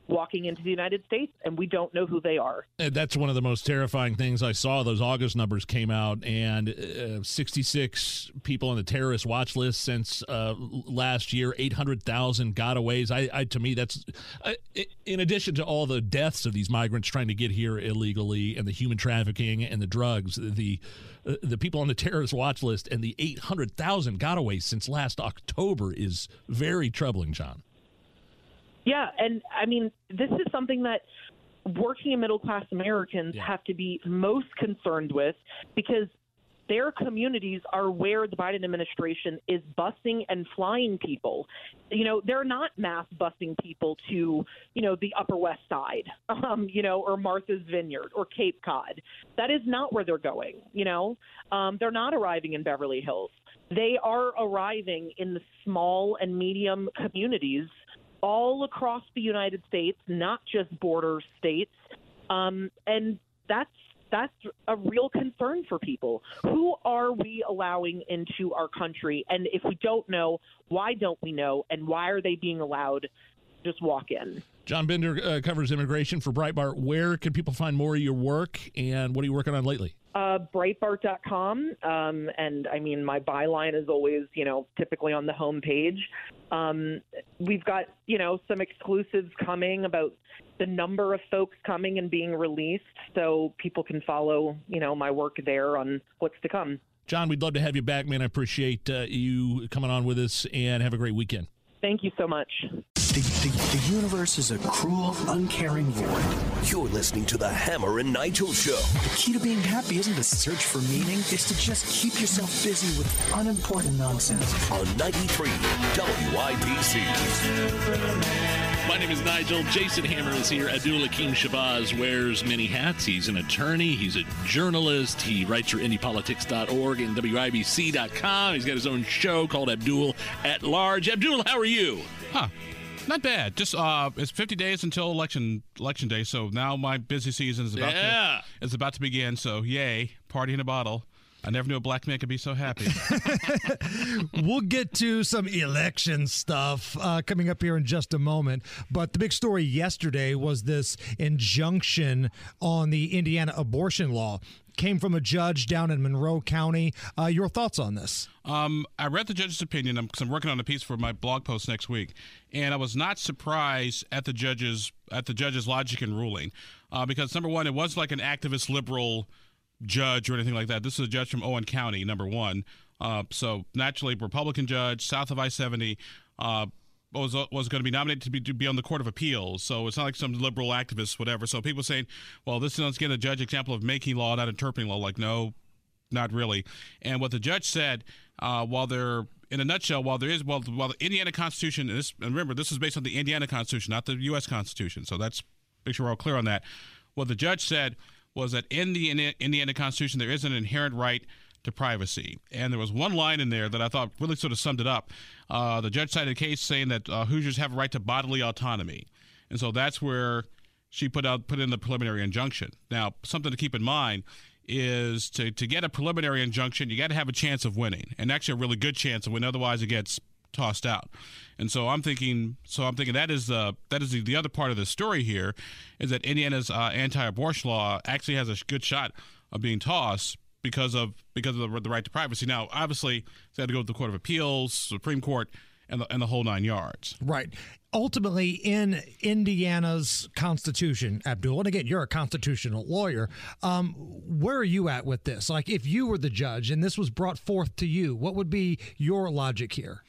walking into the United States, and we don't know who they are. Uh, That's one of the most terrifying things I saw. Those August numbers came out, and uh, 66 people on the terrorist watch list since uh, last year. 800,000 gotaways. I, I to me, that's uh, i- in addition to all the deaths of these migrants trying to get here illegally, and the human trafficking and the drugs. The uh, the people on the terrorist watch list and the 800,000 gotaways since last October is very troubling, John. Yeah, and I mean, this is something that working and middle class Americans have to be most concerned with because their communities are where the Biden administration is busing and flying people. You know, they're not mass busing people to, you know, the Upper West Side, (laughs) um, you know, or Martha's Vineyard or Cape Cod. That is not where they're going, you know. Um, they're not arriving in Beverly Hills. They are arriving in the small and medium communities all across the United States, not just border states, um, and that's that's a real concern for people. Who are we allowing into our country? And if we don't know, why don't we know? And why are they being allowed just walk in? John Binder uh, covers immigration for Breitbart. Where can people find more of your work, and what are you working on lately? Uh, Breitbart.com. Um, and I mean, my byline is always, you know, typically on the homepage. Um, we've got, you know, some exclusives coming about the number of folks coming and being released so people can follow, you know, my work there on what's to come. John, we'd love to have you back, man. I appreciate uh, you coming on with us, and have a great weekend. Thank you so much. The, the, the universe is a cruel, uncaring void. You're listening to the Hammer and Nigel Show. The key to being happy isn't to search for meaning, it's to just keep yourself busy with unimportant nonsense. On 93 WIBC. My name is Nigel. Jason Hammer is here. Abdul Hakim Shabazz wears many hats. He's an attorney. He's a journalist. He writes for IndyPolitics.org and WIBC.com. He's got his own show called Abdul at Large. Abdul, how are you? Huh. Not bad. Just uh, it's 50 days until election election day, so now my busy season is about Yeah. to is about to begin. So yay, party in a bottle. I never knew a black man could be so happy. (laughs) we'll get to some election stuff uh, coming up here in just a moment. But the big story yesterday was this injunction on the Indiana abortion law. Came from a judge down in Monroe County. Uh, your thoughts on this? Um, I read the judge's opinion because I'm working on a piece for my blog post next week, and I was not surprised at the judge's at the judge's logic and ruling, uh, because number one, it was like an activist liberal judge or anything like that. This is a judge from Owen County, number one. Uh, so naturally, Republican judge, south of I-70. Uh, was was going to be nominated to be to be on the Court of Appeals, so it's not like some liberal activist, whatever. So people saying, "Well, this is again a judge example of making law, not interpreting law." Like, no, not really. And what the judge said, uh, while there, in a nutshell, while there is, well, while the Indiana Constitution, and, this, and remember, this is based on the Indiana Constitution, not the U.S. Constitution. So that's make sure we're all clear on that. What the judge said was that in the Indi- Indiana Constitution, there is an inherent right to privacy. And there was one line in there that I thought really sort of summed it up. Uh, the judge cited a case saying that uh, Hoosiers have a right to bodily autonomy. And so that's where she put out put in the preliminary injunction. Now, something to keep in mind is to, to get a preliminary injunction, you got to have a chance of winning, and actually a really good chance of winning. Otherwise, it gets tossed out. And so I'm thinking, so I'm thinking that is the that is the, the other part of the story here, is that Indiana's uh, anti-abortion law actually has a good shot of being tossed because of because of the, the right to privacy. Now, obviously, it's got to go to the Court of Appeals, Supreme Court, and the and the whole nine yards. Right. Ultimately, in Indiana's constitution, Abdul, and again, you're a constitutional lawyer. Um, where are you at with this? Like, if you were the judge and this was brought forth to you, what would be your logic here?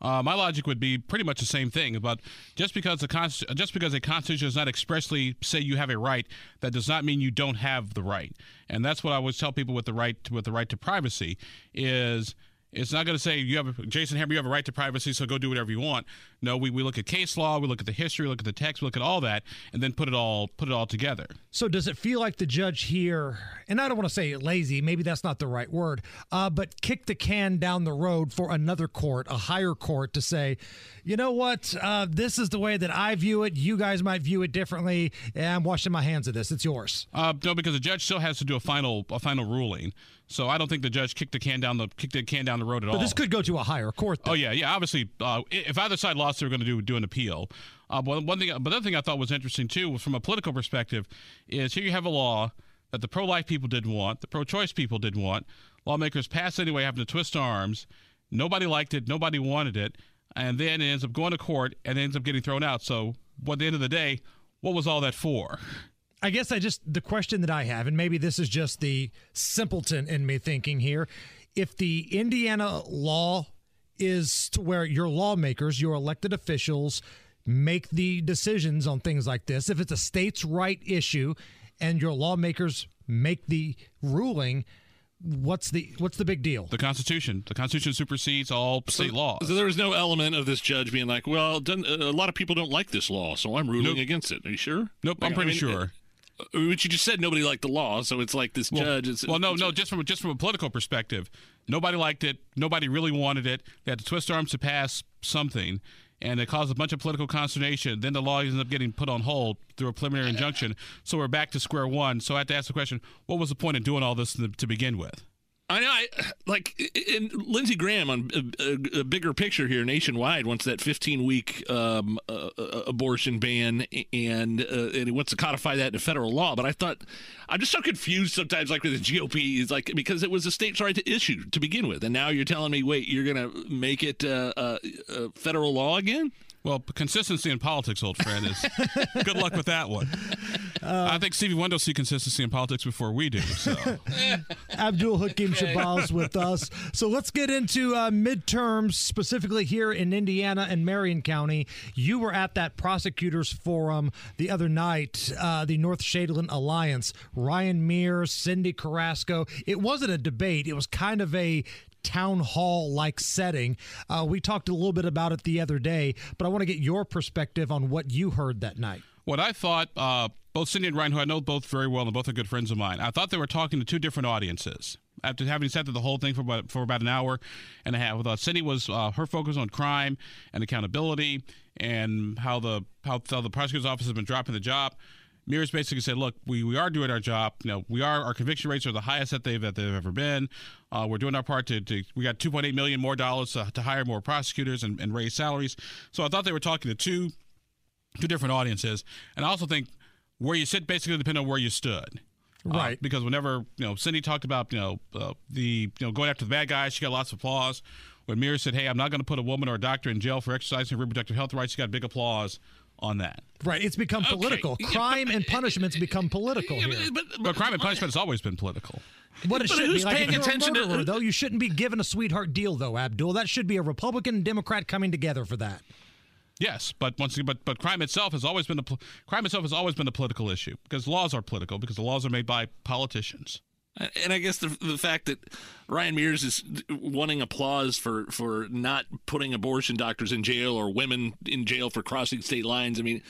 Uh, my logic would be pretty much the same thing. But just because the const- just because a constitution does not expressly say you have a right, that does not mean you don't have the right. And that's what I always tell people with the right to, with the right to privacy is. It's not going to say you have Jason Hammer. You have a right to privacy, so go do whatever you want. No, we, we look at case law, we look at the history, look at the text, we look at all that, and then put it all put it all together. So does it feel like the judge here, and I don't want to say lazy, maybe that's not the right word, uh, but kick the can down the road for another court, a higher court, to say, you know what, uh, this is the way that I view it. You guys might view it differently. And I'm washing my hands of this. It's yours. Uh, no, because the judge still has to do a final a final ruling. So I don't think the judge kicked the can down the kicked the can down the road at But all. this could go to a higher court. Oh yeah, yeah. Obviously, uh, if either side lost, they were going to do do an appeal. Uh, but one thing, but the other thing I thought was interesting too, was from a political perspective, is here you have a law that the pro-life people didn't want, the pro-choice people didn't want. Lawmakers passed anyway, having to twist arms. Nobody liked it. Nobody wanted it, and then it ends up going to court and ends up getting thrown out. So, at the end of the day, what was all that for? I guess I just the question that I have, and maybe this is just the simpleton in me thinking here. If the Indiana law is to where your lawmakers, your elected officials, make the decisions on things like this, if it's a states' right issue, and your lawmakers make the ruling, what's the what's the big deal? The Constitution. The Constitution supersedes all state laws. So there was no element of this judge being like, "Well, a lot of people don't like this law, so I'm ruling against it." Are you sure? Nope, I'm pretty I mean, sure. Which you just said nobody liked the law, so it's like this Well, judge. It's, well, no, no. Just from just from a political perspective, nobody liked it. Nobody really wanted it. They had to twist arms to pass something, and it caused a bunch of political consternation. Then the law ends up getting put on hold through a preliminary injunction. So we're back to square one. So I have to ask the question: What was the point of doing all this to begin with? I know, I, like, in Lindsey Graham on a, a, bigger picture here nationwide wants that 15 week um, uh, uh, abortion ban, and uh, and he wants to codify that in federal law. But I thought, I'm just so confused sometimes, like with the GOP, is like because it was a state's right to issue to begin with, and now you're telling me, wait, you're gonna make it uh, uh, uh, federal law again? Well, consistency in politics, old friend, is (laughs) good luck with that one. I think Stevie Wonder see consistency in politics before we do. So (laughs) Abdul Hakim Shabazz with us. So let's get into uh, midterms, specifically here in Indiana and Marion County. You were at that prosecutors forum the other night, uh, the North Shadeland Alliance. Ryan Mears, Cyndi Carrasco. It wasn't a debate, it was kind of a town hall like setting. Uh, we talked a little bit about it the other day, but I want to get your perspective on what you heard that night. What I thought, uh, both Cyndi and Ryan, who I know both very well and both are good friends of mine, I thought they were talking to two different audiences. After having sat through the whole thing for about, for about an hour and a half, I thought Cyndi was uh, her focus on crime and accountability and how the how, how the prosecutor's office has been dropping the job. Mears basically said, "Look, we, we are doing our job. You know, we are our conviction rates are the highest that they've that they've ever been. Uh, we're doing our part to, to we got 2.8 million more dollars to, to hire more prosecutors and, and raise salaries. So I thought they were talking to two two different audiences, and I also think where you sit basically depend on where you stood. Uh, Right. because whenever you know Cyndi talked about you know uh, the you know going after the bad guys, she got lots of applause. When Mears said, "Hey, I'm not going to put a woman or a doctor in jail for exercising her reproductive health rights," she got big applause on that. Right, it's become political. Crime and punishments become political here. But, crime and punishment has always been political. What it But should who's be like paying if you're attention a to- murderer, though, you shouldn't be given a sweetheart deal, though, Abdul. That should be a Republican and Democrat coming together for that. Yes, but once again, but but crime itself has always been a crime itself has always been a political issue because laws are political because the laws are made by politicians. And I guess the the fact that Ryan Mears is wanting applause for for not putting abortion doctors in jail or women in jail for crossing state lines. I mean,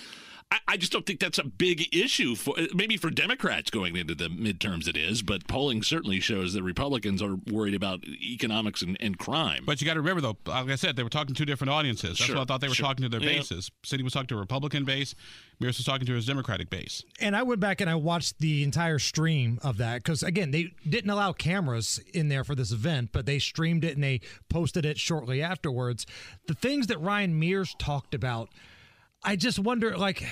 I, I just don't think that's a big issue for maybe for Democrats going into the midterms. It is, but polling certainly shows that Republicans are worried about economics and, and crime. But you got to remember, though, like I said, they were talking to two different audiences. That's Sure, what I thought they were sure. talking to their Yeah. bases. Cyndi was talking to a Republican base. Mears was talking to his Democratic base. And I went back and I watched the entire stream of that because, again, they didn't allow cameras in there for this event, but they streamed it and they posted it shortly afterwards. The things that Ryan Mears talked about, I just wonder, like,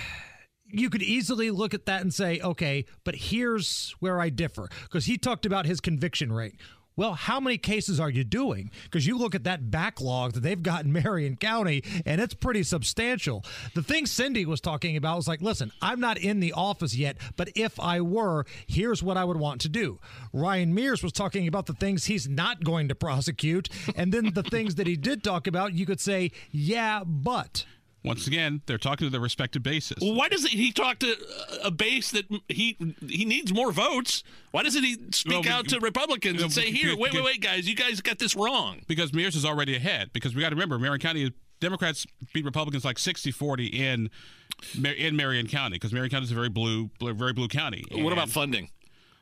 you could easily look at that and say, okay, but here's where I differ. Because he talked about his conviction rate. Well, how many cases are you doing? Because you look at that backlog that they've got in (laughs) Marion County, and it's pretty substantial. The thing Cyndi was talking about was like, listen, I'm not in the office yet, but if I were, here's what I would want to do. Ryan Mears was talking about the things he's not going to prosecute, and then the things that he did talk about, you could say, yeah, but. Once again, they're talking to their respective bases. Well, why doesn't he talk to a base that he he needs more votes? Why doesn't he speak Well, out to Republicans you know, and say, "Here, wait, wait, wait, guys, you guys got this wrong"? Because Mears is already ahead. Because we got to remember, Marion County Democrats beat Republicans like 60-40 in in Marion County because Marion County is a very blue, blue- very blue county. What about funding?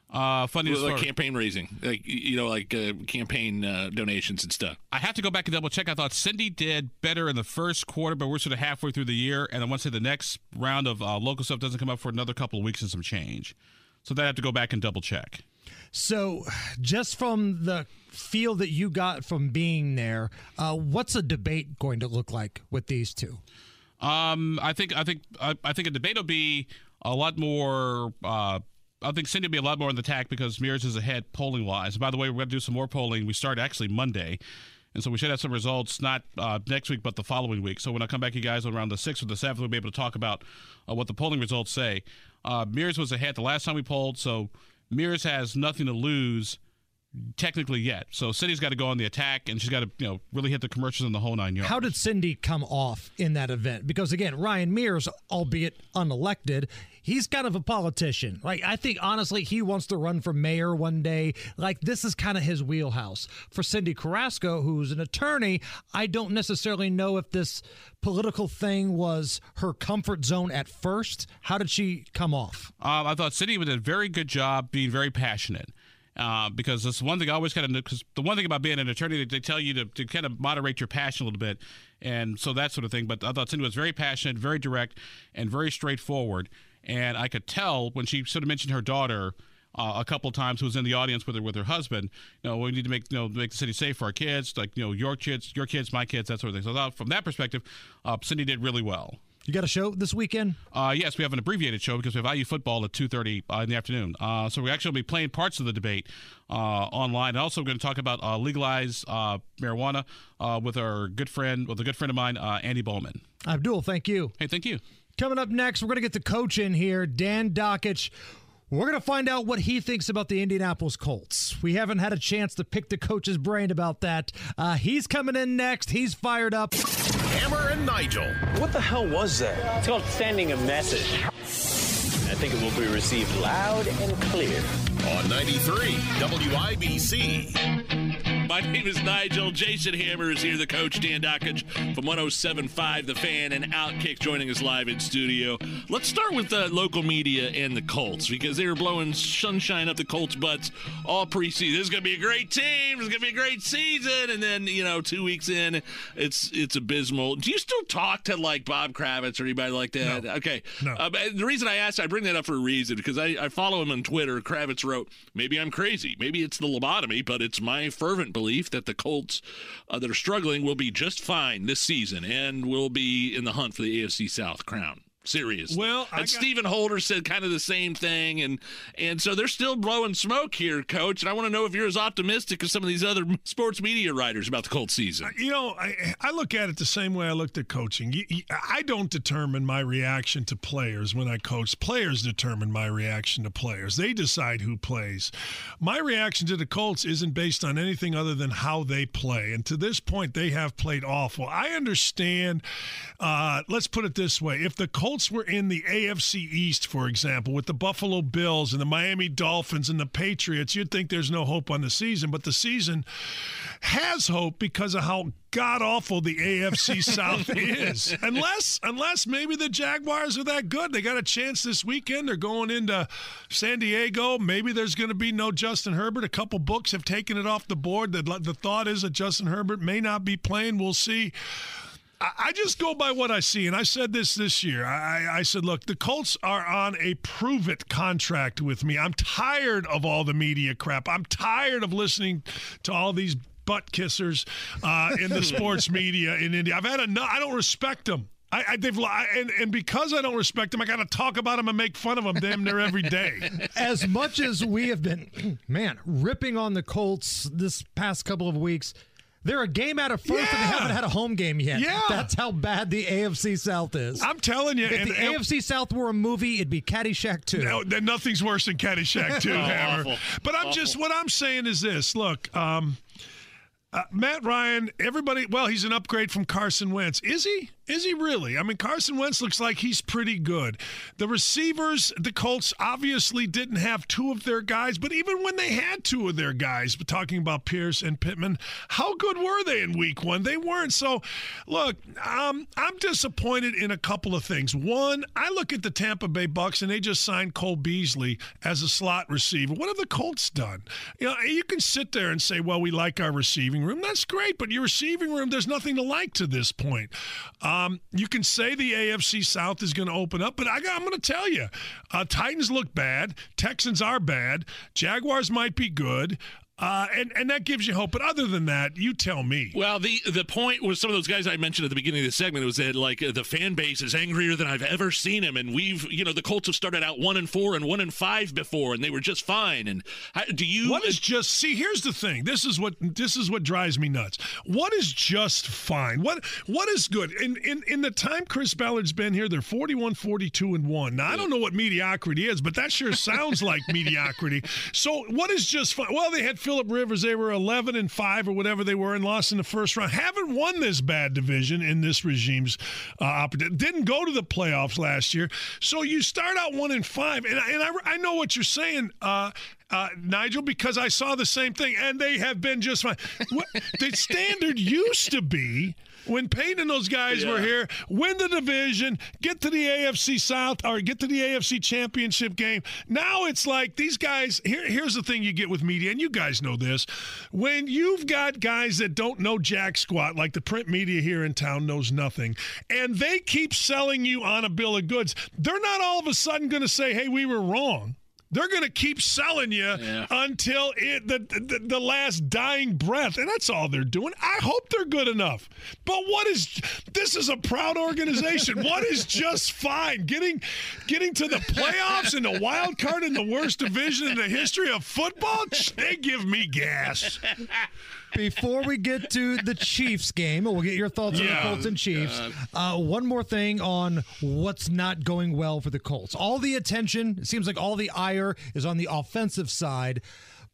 Uh, funding? is like for- campaign raising, like you know, like uh, campaign uh, donations and stuff. I have to go back and double check. I thought Cyndi did better in the first quarter, but we're sort of halfway through the year, and I want to say the next round of uh, local stuff doesn't come up for another couple of weeks and some change. So that I have to go back and double check. So, just from the feel that you got from being there, uh, what's a debate going to look like with these two? Um, I think I think I, I think a debate will be a lot more. Uh, I think Cyndi will be a lot more in the attack because Mears is ahead polling wise. By the way, we're going to do some more polling. We start actually Monday. And so we should have some results not uh, next week, but the following week. So when I come back, you guys, around the 6th or the 7th, we'll be able to talk about uh, what the polling results say. Uh, Mears was ahead the last time we polled, so Mears has nothing to lose technically yet. So Cyndi's got to go on the attack, and she's got to you know really hit the commercials in the whole nine yards. How did Cyndi come off in that event? Because again, Ryan Mears, albeit unelected, he's kind of a politician. Like I think honestly, he wants to run for mayor one day. Like this is kind of his wheelhouse. For Cyndi Carrasco, who's an attorney, I don't necessarily know if this political thing was her comfort zone at first. How did she come off? Um, I thought Cyndi did a very good job being very passionate. Uh, because that's one thing I always kind of because the one thing about being an attorney, they, they tell you to, to kind of moderate your passion a little bit, and so that sort of thing. But I thought Cyndi was very passionate, very direct, and very straightforward. And I could tell when she sort of mentioned her daughter uh, a couple times, who was in the audience with her with her husband. You know, we need to make you know make the city safe for our kids, like you know your kids, your kids, my kids, that sort of thing. So I thought from that perspective, uh, Cyndi did really well. You got a show this weekend? Uh, yes, we have an abbreviated show because we have IU football at 2.30 uh, in the afternoon. Uh, so we're actually going to be playing parts of the debate uh, online. And also going to talk about uh, legalized uh, marijuana uh, with our good friend, with a good friend of mine, uh, Andy Bowman. Abdul, thank you. Hey, thank you. Coming up next, we're going to get the coach in here, Dan Dakich. We're going to find out what he thinks about the Indianapolis Colts. We haven't had a chance to pick the coach's brain about that. Uh, he's coming in next. He's fired up. Hammer and Nigel. What the hell was that? It's called sending a message. I think it will be received loud and clear. On 93 WIBC. My name is Nigel. Jason Hammer is here, the coach, Dan Dakich from 1075 The Fan, and Outkick joining us live in studio. Let's start with the local media and the Colts because they were blowing sunshine up the Colts' butts all preseason. This is going to be a great team. It's going to be a great season. And then, you know, two weeks in, it's it's abysmal. Do you still talk to, like, Bob Kravitz or anybody like that? No. Okay. No. Uh, the reason I asked, I bring that up for a reason because I, I follow him on Twitter. Kravitz wrote, maybe I'm crazy. Maybe it's the lobotomy, but it's my fervent belief that the Colts uh, that are struggling will be just fine this season and will be in the hunt for the AFC South crown. Serious. Well, I and got- Stephen Holder said kind of the same thing, and and so they're still blowing smoke here, Coach. And I want to know if you're as optimistic as some of these other sports media writers about the Colts season. You know, I, I look at it the same way I looked at coaching. I don't determine my reaction to players when I coach. Players determine my reaction to players. They decide who plays. My reaction to the Colts isn't based on anything other than how they play. And to this point, they have played awful. I understand. Uh, let's put it this way: if the Colts were in the AFC East, for example, with the Buffalo Bills and the Miami Dolphins and the Patriots, you'd think there's no hope on the season. But the season has hope because of how god awful the AFC (laughs) South is. Unless unless maybe the Jaguars are that good. They got a chance this weekend. They're going into San Diego. Maybe there's going to be no Justin Herbert. A couple books have taken it off the board. The, the thought is that Justin Herbert may not be playing. We'll see. I I just go by what I see, and I said this this year. I, I said, look, the Colts are on a prove it contract with me. I'm tired of all the media crap. I'm tired of listening to all these butt kissers uh, in the (laughs) sports media in India. I've had enough. I don't respect them. I, I they've li- and and because I don't respect them, I got to talk about them and make fun of them damn near every day. (laughs) As much as we have been, (clears throat) man, ripping on the Colts this past couple of weeks, they're a game out of first and they haven't had a home game yet. Yeah. That's how bad the AFC South is. I'm telling you, If and- the and- AFC South were a movie, it'd be Caddyshack 2. No, then nothing's worse than Caddyshack too, Oh, (laughs) Hammer. awful. But I'm just what I'm saying is this: look, um, uh, Matt Ryan, everybody. Well, he's an upgrade from Carson Wentz. Is he? Is he really? I mean, Carson Wentz looks like he's pretty good. The receivers, the Colts obviously didn't have two of their guys, but even when they had two of their guys, talking about Pierce and Pittman, how good were they in week one? They weren't. So, look, um, I'm disappointed in a couple of things. One, I look at the Tampa Bay Bucks and they just signed Cole Beasley as a slot receiver. What have the Colts done? You know, you can sit there and say, well, we like our receiving room. That's great, but your receiving room, there's nothing to like to this point. Um, you can say the AFC South is going to open up, but I I'm going to tell you, uh, Titans look bad. Texans are bad. Jaguars might be good. Uh, and and that gives you hope. But other than that, you tell me. Well, the the point was some of those guys I mentioned at the beginning of the segment was that like the fan base is angrier than I've ever seen him, and we've you know the Colts have started out one and four and one and five before, and they were just fine. And how, do you? What is just see? Here's the thing. This is what this is what drives me nuts. What is just fine? What what is good? In in in the time Chris Ballard's been here, they're 41, 42, and one. Now I don't know what mediocrity is, but that sure sounds like (laughs) mediocrity. So what is just fine? Well, they had Philip Rivers. They were 11 and five or whatever they were, and lost in the first round. Haven't won this bad division in this regime's uh. Didn't go to the playoffs last year. So you start out one and five, and I, and I, I know what you're saying. Uh, uh, Nigel, because I saw the same thing, and they have been just fine. What, the standard used to be when Payne and those guys Yeah. were here, win the division, get to the AFC South, or get to the AFC Championship game. Now it's like these guys. Here, here's the thing you get with media, and you guys know this: when you've got guys that don't know jack squat, like the print media here in town knows nothing, and they keep selling you on a bill of goods, they're not all of a sudden going to say, "Hey, we were wrong." They're going to keep selling you until it the, the the last dying breath, and that's all they're doing. I hope they're good enough. But what is this? Is a proud organization. what is just fine? Getting getting to the playoffs and the wild card in the worst division in the history of football. They give me gas. Before we get to the Chiefs game, and we'll get your thoughts on the Colts and Chiefs. Uh, one more thing on what's not going well for the Colts. All the attention, it seems like all the ire is on the offensive side.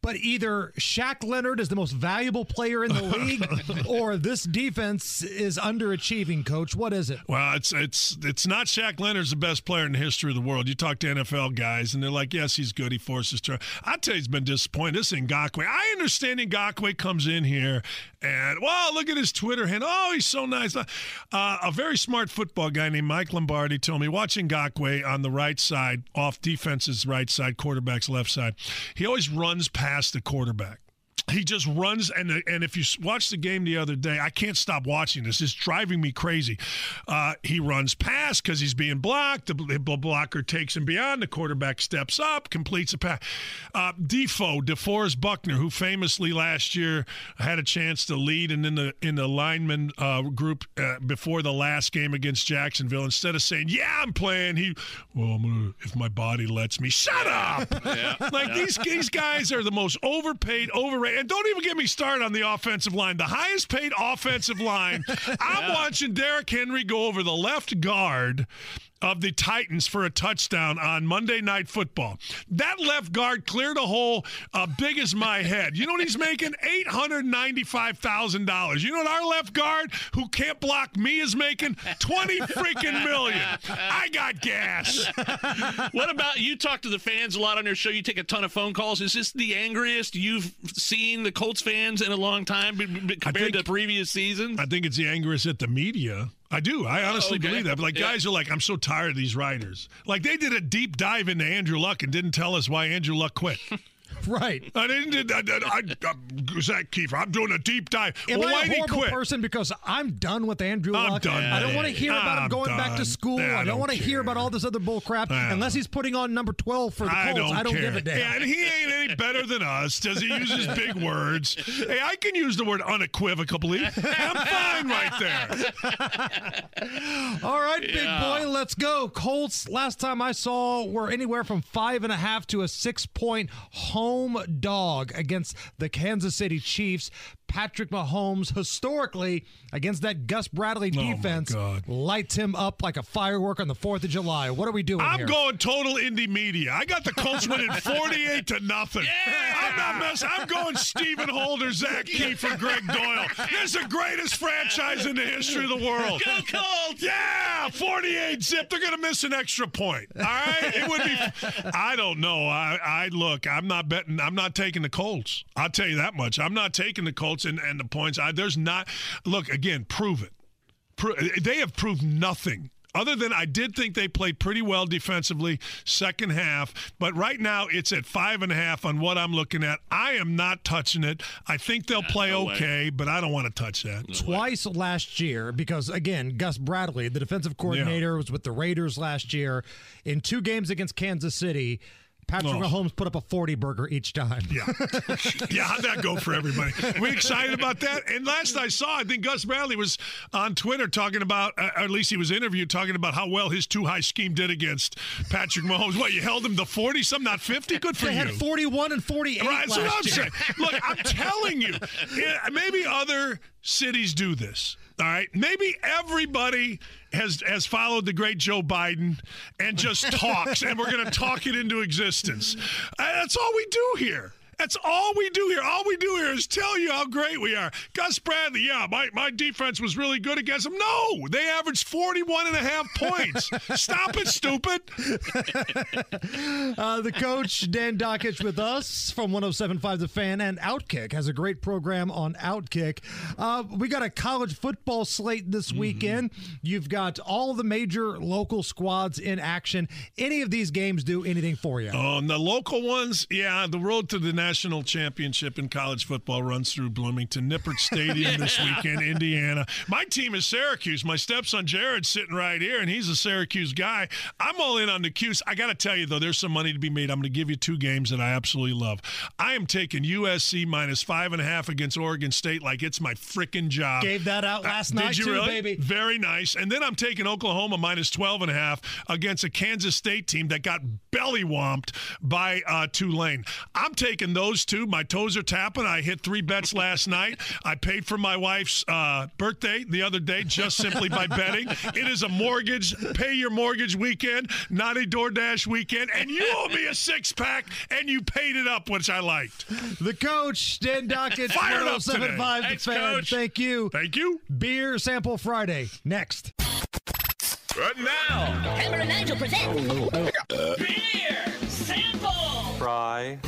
But either Shaq Leonard is the most valuable player in the (laughs) league, or this defense is underachieving. Coach, what is it? Well, it's it's it's not Shaq Leonard's the best player in the history of the world. You talk to NFL guys, and they're like, "Yes, he's good. He forces turn." I tell you, he's been disappointed. This Ngakoue. I understand Ngakoue comes in here, and wow, look at his Twitter handle. Oh, he's so nice. Uh, a very smart football guy named Mike Lombardi told me watching Ngakoue on the right side, off defense's right side, quarterback's left side. He always runs past the quarterback. He just runs, and and if you watch the game the other day, I can't stop watching this. It's driving me crazy. Uh, he runs past because he's being blocked. The, the blocker takes him beyond. The quarterback steps up, completes a pass. Uh, Defoe, DeForest Buckner, who famously last year had a chance to lead and in the in the lineman uh, group uh, before the last game against Jacksonville, instead of saying, "Yeah, I'm playing," he, "Well, I'm gonna if my body lets me." Shut up! (laughs) like these these guys are the most overpaid, and don't even get me started on the offensive line. The highest paid offensive line. (laughs) I'm watching Derrick Henry go over the left guard of the Titans for a touchdown on Monday Night Football. That left guard cleared a hole uh, big as my (laughs) head. You know what he's making? Eight hundred ninety-five thousand dollars. You know what our left guard, who can't block me, is making? Twenty freaking million. I got gas. (laughs) what about you? Talk to the fans a lot on your show. You take a ton of phone calls. Is this the angriest you've seen the Colts fans in a long time compared to previous seasons? I think it's the angriest at the media. I do. I honestly okay. believe that. But like Yeah. guys are like, I'm so tired of these writers. Like they did a deep dive into Andrew Luck and didn't tell us why Andrew Luck quit. (laughs) Right. (laughs) I didn't. I, I, I, Zach Kiefer, I'm doing a deep dive. Am well, I a horrible person because I'm done with Andrew I'm Luck? done I don't want to hear about him I'm going back to school. Yeah, I don't don't want to hear about all this other bull crap unless he's putting on number 12 for the Colts. I don't, I don't give a damn. Yeah, and he ain't any better than us. Does he use his (laughs) big words? Hey, I can use the word unequivocally. I'm fine right there. (laughs) All right, big boy, let's go. Colts, last time I saw, were anywhere from five and a half to a six point home dog against the Kansas City Chiefs. Patrick Mahomes historically against that Gus Bradley Oh, defense God. lights him up like a firework on the 4th of July. What are we doing I'm here? going total indie media. I got the Colts winning (laughs) 48 to nothing. Yeah! I'm not messing. I'm going Stephen Holder, Zach Kiefer, Gregg Doyel. This is the greatest franchise in the history of the world. Go Colts! Yeah, 48 zip. They're going to miss an extra point. All right, it would be. I don't know. I, I look. I'm not betting. I'm not taking the Colts. I'll tell you that much. I'm not taking the Colts and, and the points. I, there's not. Look again. Prove it. Pro- they have proved nothing. Other than I did think they played pretty well defensively second half, but right now it's at five and a half on what I'm looking at. I am not touching it. I think they'll play no way. okay, but I don't want to touch that. Twice last year, because again, Gus Bradley, the defensive coordinator, was with the Raiders last year. In two games against Kansas City, Patrick Oh. Mahomes put up a 40 burger each time. Yeah. (laughs) yeah, how'd that go for everybody? we excited about that? And last I saw, I think Gus Bradley was on Twitter talking about, uh, or at least he was interviewed talking about how well his two high scheme did against Patrick Mahomes. What, you held him to 40 some, not 50? Good for They you. had 41 and 48 Right, that's what I'm saying. Look, I'm telling you, (laughs) maybe other cities do this. All right, maybe everybody has has followed the great Joe Biden and just talks, and we're going to talk it into existence. Uh, That's all we do here. That's all we do here. All we do here is tell you how great we are. Gus Bradley, yeah, my, my defense was really good against them. No, they averaged 41 and a half points. (laughs) Stop it, stupid. Uh, the coach, Dan Dakich, with us from 1075 The Fan and Outkick, has a great program on Outkick. Uh, we got a college football slate this Mm-hmm. weekend. You've got all the major local squads in action. Any of these games do anything for you? Um, the local ones, yeah, the road to the national championship in college football runs through Bloomington, Nippert Stadium (laughs) this weekend, Indiana. My team is Syracuse. My stepson Jared's sitting right here, and he's a Syracuse guy. I'm all in on the Cuse. I got to tell you, though, there's some money to be made. I'm going to give you two games that I absolutely love. I am taking USC minus five and a half against Oregon State like it's my freaking job. Gave that out last Uh, night, Did you too, really? baby. Very nice. And then I'm taking Oklahoma minus 12 and a half against a Kansas State team that got belly whomped by uh, Tulane. I'm taking those two. My toes are tapping. I hit three bets last night. I paid for my wife's uh, birthday the other day just simply by betting. It is a mortgage, pay your mortgage weekend, not a DoorDash weekend. And you owe me a six pack and you paid it up, which I liked. The coach, Dan Dakich, (laughs) Fired up 1075 The Thanks, Fan. Coach. Thank you. Thank you. Beer Sample Friday. Next. Right now. Hammer and Nigel present Beer Sample. Fry.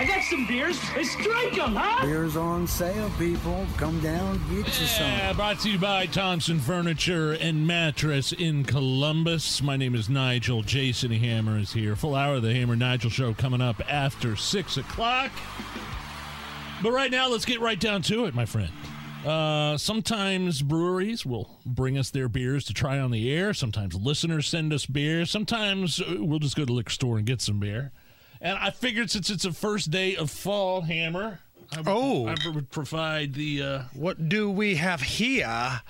I got some beers. Let's drink them, huh? Beer's on sale, people. Come down, get you some. Yeah, brought to you by Thompson Furniture and Mattress in Columbus. My name is Nigel. Jason Hammer is here. Full hour of the Hammer Nigel Show coming up after 6 o'clock. But right now, let's get right down to it, my friend. Uh, sometimes breweries will bring us their beers to try on the air. Sometimes listeners send us beer. Sometimes uh, we'll just go to the liquor store and get some beer. And I figured since it's the first day of fall, Hammer, I would, Oh. I would provide the. Uh, What do we have here?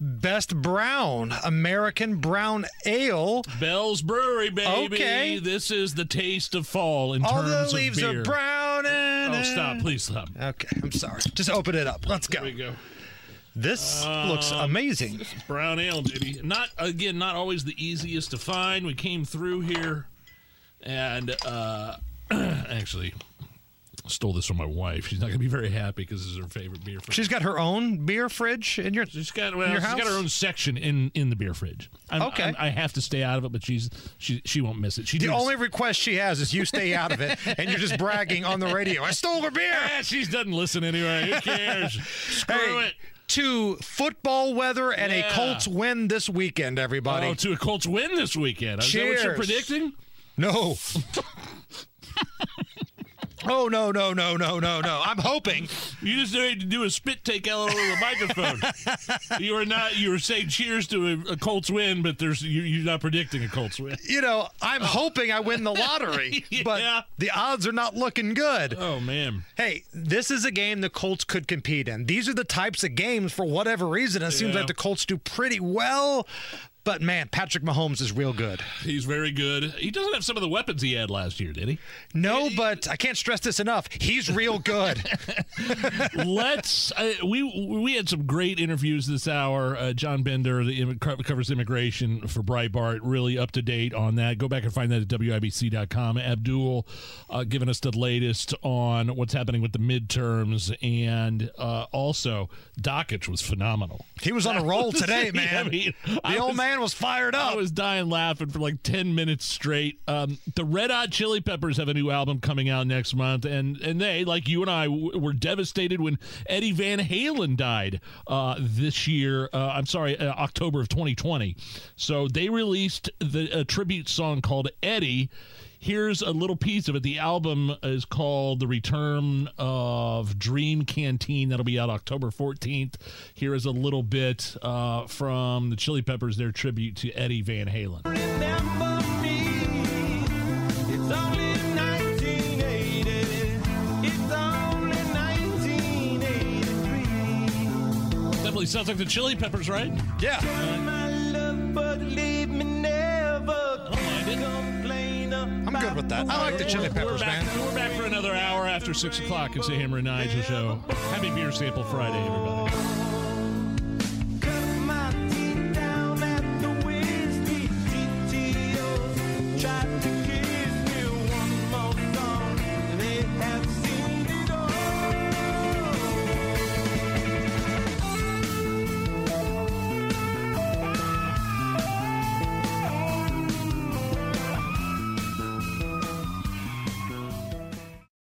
Best Brown, American Brown Ale. Bell's Brewery, baby. Okay. This is the taste of fall in All the terms leaves of beer. are brown and. Oh, stop. Please stop. Okay, I'm sorry. Just open it up. Let's go. There we go. This looks Um, amazing. Brown ale, baby. Not again, not always the easiest to find. We came through here, and uh, (clears throat) actually stole this from my wife. She's not going to be very happy because this is her favorite beer. Fridge. She's got her own beer fridge in your. She's got well, your she's house. got her own section in in the beer fridge. I'm, Okay. I'm- i have to stay out of it, but she's she she won't miss it. She The only request she has is you stay out of it, and you're just bragging on the radio. I stole her beer. Yeah, she doesn't listen anyway. Who cares? (laughs) Screw Hey, it. To football weather and a Colts win this weekend, everybody. Oh, to a Colts win this weekend. Is that what you're Cheers. predicting? No. oh no no no no no no! I'm hoping. You just need to do a spit take out over the microphone. (laughs) you are not. You were saying cheers to a, a Colts win, but there's you, you're not predicting a Colts win. You know, I'm hoping I win the lottery, (laughs) but Yeah. the odds are not looking good. Oh man. Hey, this is a game the Colts could compete in. These are the types of games, for whatever reason, it seems like the Colts do pretty well. But man, Patrick Mahomes is real good. He's very good. He doesn't have some of the weapons he had last year, did he? No, but I can't stress this enough. He's real good. (laughs) (laughs) Let's. Uh, we we had some great interviews this hour. Uh, John Binder, the covers immigration for Breitbart, really up to date on that. Go back and find that at wibc.com. Abdul uh, giving us the latest on what's happening with the midterms, and uh, also Dakich was phenomenal. He was on a (laughs) roll today, man. I mean, the I old was- man was fired up. I was dying laughing for like 10 minutes straight. Um, the Red Hot Chili Peppers have a new album coming out next month, and, and they, like you and I, w- were devastated when Eddie Van Halen died uh, this year. Uh, I'm sorry, uh, October of 2020. So they released the tribute song called Eddie. Here's a little piece of it. The album is called The Return of Dream Canteen. That'll be out October 14th. Here is a little bit uh, from the Chili Peppers, their tribute to Eddie Van Halen. It's only 1980. It's only 1983. Definitely sounds like the Chili Peppers, right? Yeah. My I'm good with that. I like the Chili We're Peppers, back, man. we're back for another hour after 6 o'clock. It's the Hammer and Nigel Show. Happy Beer Sample Friday, everybody. my teeth down at the whiskey GTOs. Tried to kiss